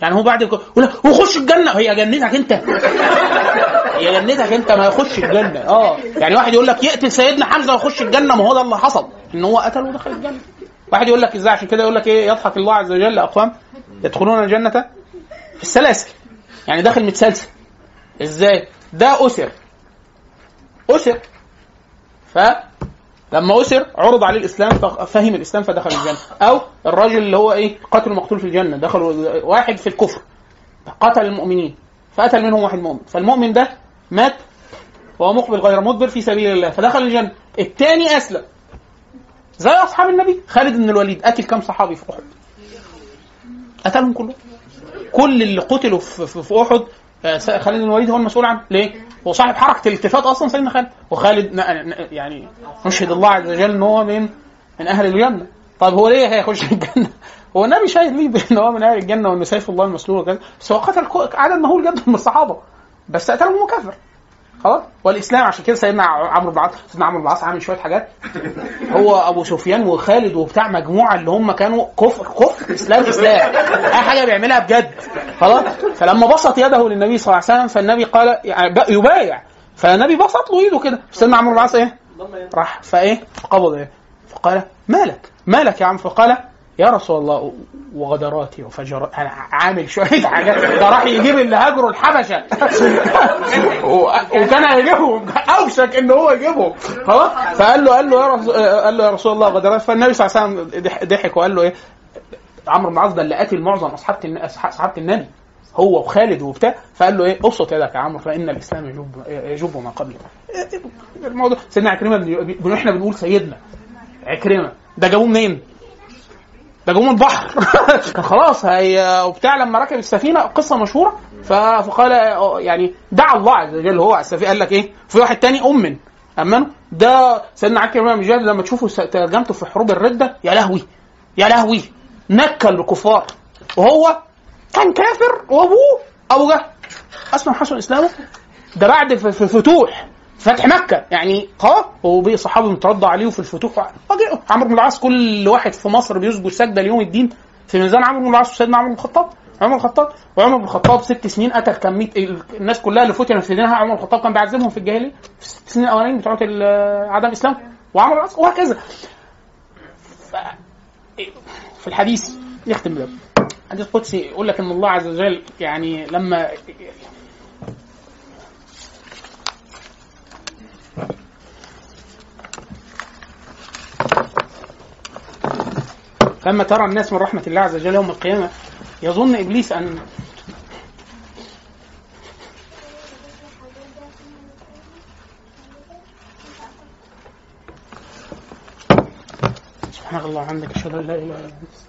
يعني هو بعد يقول لك وخش الجنة. هي جنتك انت. هي جنتك انت ما يخش الجنة. آه. يعني واحد يقول لك يقتل سيدنا حمزة ويخش الجنة. ما هو ده اللي حصل إن هو قتله ودخل الجنة. واحد يقول لك إزاي؟ عشان كده يقول لك إيه؟ يضحك الله عز وجل لاقوام يدخلون الجنة في السلاسل. يعني داخل متسلسل. إزاي؟ ده أسر. أسر. فلما أسر عرض عليه الإسلام ففهم الإسلام فدخل الجنة. أو الراجل اللي هو إيه قاتل مقتول في الجنة دخل واحد في الكفر قتل المؤمنين فقتل منهم واحد مؤمن. فالمؤمن ده مات وهو مقبل غير مدبر في سبيل الله فدخل الجنة. الثاني أسلم. زي أصحاب النبي. خالد بن الوليد قتل كم صحابي في أحد؟ قتلهم كلهم. كل اللي قتلوا في, آه، خالد بن الوليد هو المسؤول عنه ليه؟ هو صاحب حركة الالتفات أصلا سيدنا خالد وخالد يعني نشهد الله عز وجل إن هو من من أهل الجنة. طيب هو ليه هيخش الجنة؟ هو النبي شاهد ليه بإن هو من أهل الجنة وإنه سيف الله المسلول وكذا؟ بس هو قتل عدد مهول جدا من الصحابة. بس قتلهم مكفر خلاص؟ والإسلام عشان كده سيدنا عمرو بن العاص سيدنا عمرو بن العاص عامل شوية حاجات. هو أبو سفيان وخالد وبتاع مجموعة اللي هم كانوا كفر كفر إسلام إسلام. أي حاجة بيعملها بجد. خلاص؟ فلما بسط يده للنبي صلى الله عليه وسلم فالنبي قال يعني يبايع. فالنبي بسط له ايده كده. سيدنا عمرو بن العاص إيه؟ راح فإيه؟ قبض إيه؟ فقال مالك؟ مالك يا عم؟ فقال يا رسول الله وغدراتي وفجراتي أنا عامل شوية حاجات. ده راح يجيب اللي هاجروا الحبشة. وكان هيجيبهم. أوشك إن هو يجيبهم. خلاص؟ فقال له قال له يا رسول قال له يا رسول الله غدرات فالنبي صلى الله عليه وسلم ضح- ضحك وقال له إيه؟ عمرو بن العاص ده اللي قاتل معظم أصحاب أصحاب النبي. هو وخالد وبتاع فقال له إيه؟ أبسط يدك يا عمرو فإن الإسلام يجب يجب ما قبله. الموضوع سيدنا عكرمة بن- إحنا بنقول سيدنا عكرمة. ده جابوه منين؟ ده جابوه من البحر. كان خلاص هي وبتاع لما ركب السفينة قصة مشهورة فقال يعني دعا الله عز وجل هو على السفينة قال لك إيه؟ في واحد تاني امن أمنه؟ ده سيدنا عكرمة بن جابر لما تشوفوا س- ترجمته في حروب الردة يا لهوي يا لهوي نكل الكفار. وهو كان كافر وأبوه ابو جهل اسلم حسن إسلامه. ده بعد في الفتوح فتح مكة. يعني خلاص هو صحابه مترضى عليه في الفتوح. عمرو بن العاص كل واحد في مصر بيسجد سجدة ليوم الدين. في ميزان عمرو بن العاص وسيدنا عمرو بن الخطاب. عمر بن الخطاب وعمر بن الخطاب ست سنين قتل كمية الناس كلها اللي فتنت في دينها. عمر بن الخطاب كان بيعذبهم في الجاهلية. في الست سنين الأولانيين بتوع عدم الإسلام. وعمر وهكذا. ف... في الحديث نختم ده حديث قدسي يقول لك إن الله عز وجل يعني لما لما ترى الناس من رحمة الله عز وجل يوم القيامة يظن إبليس أن سبحانك الله وبحمدك أشهد أن لا إله إلا أنت.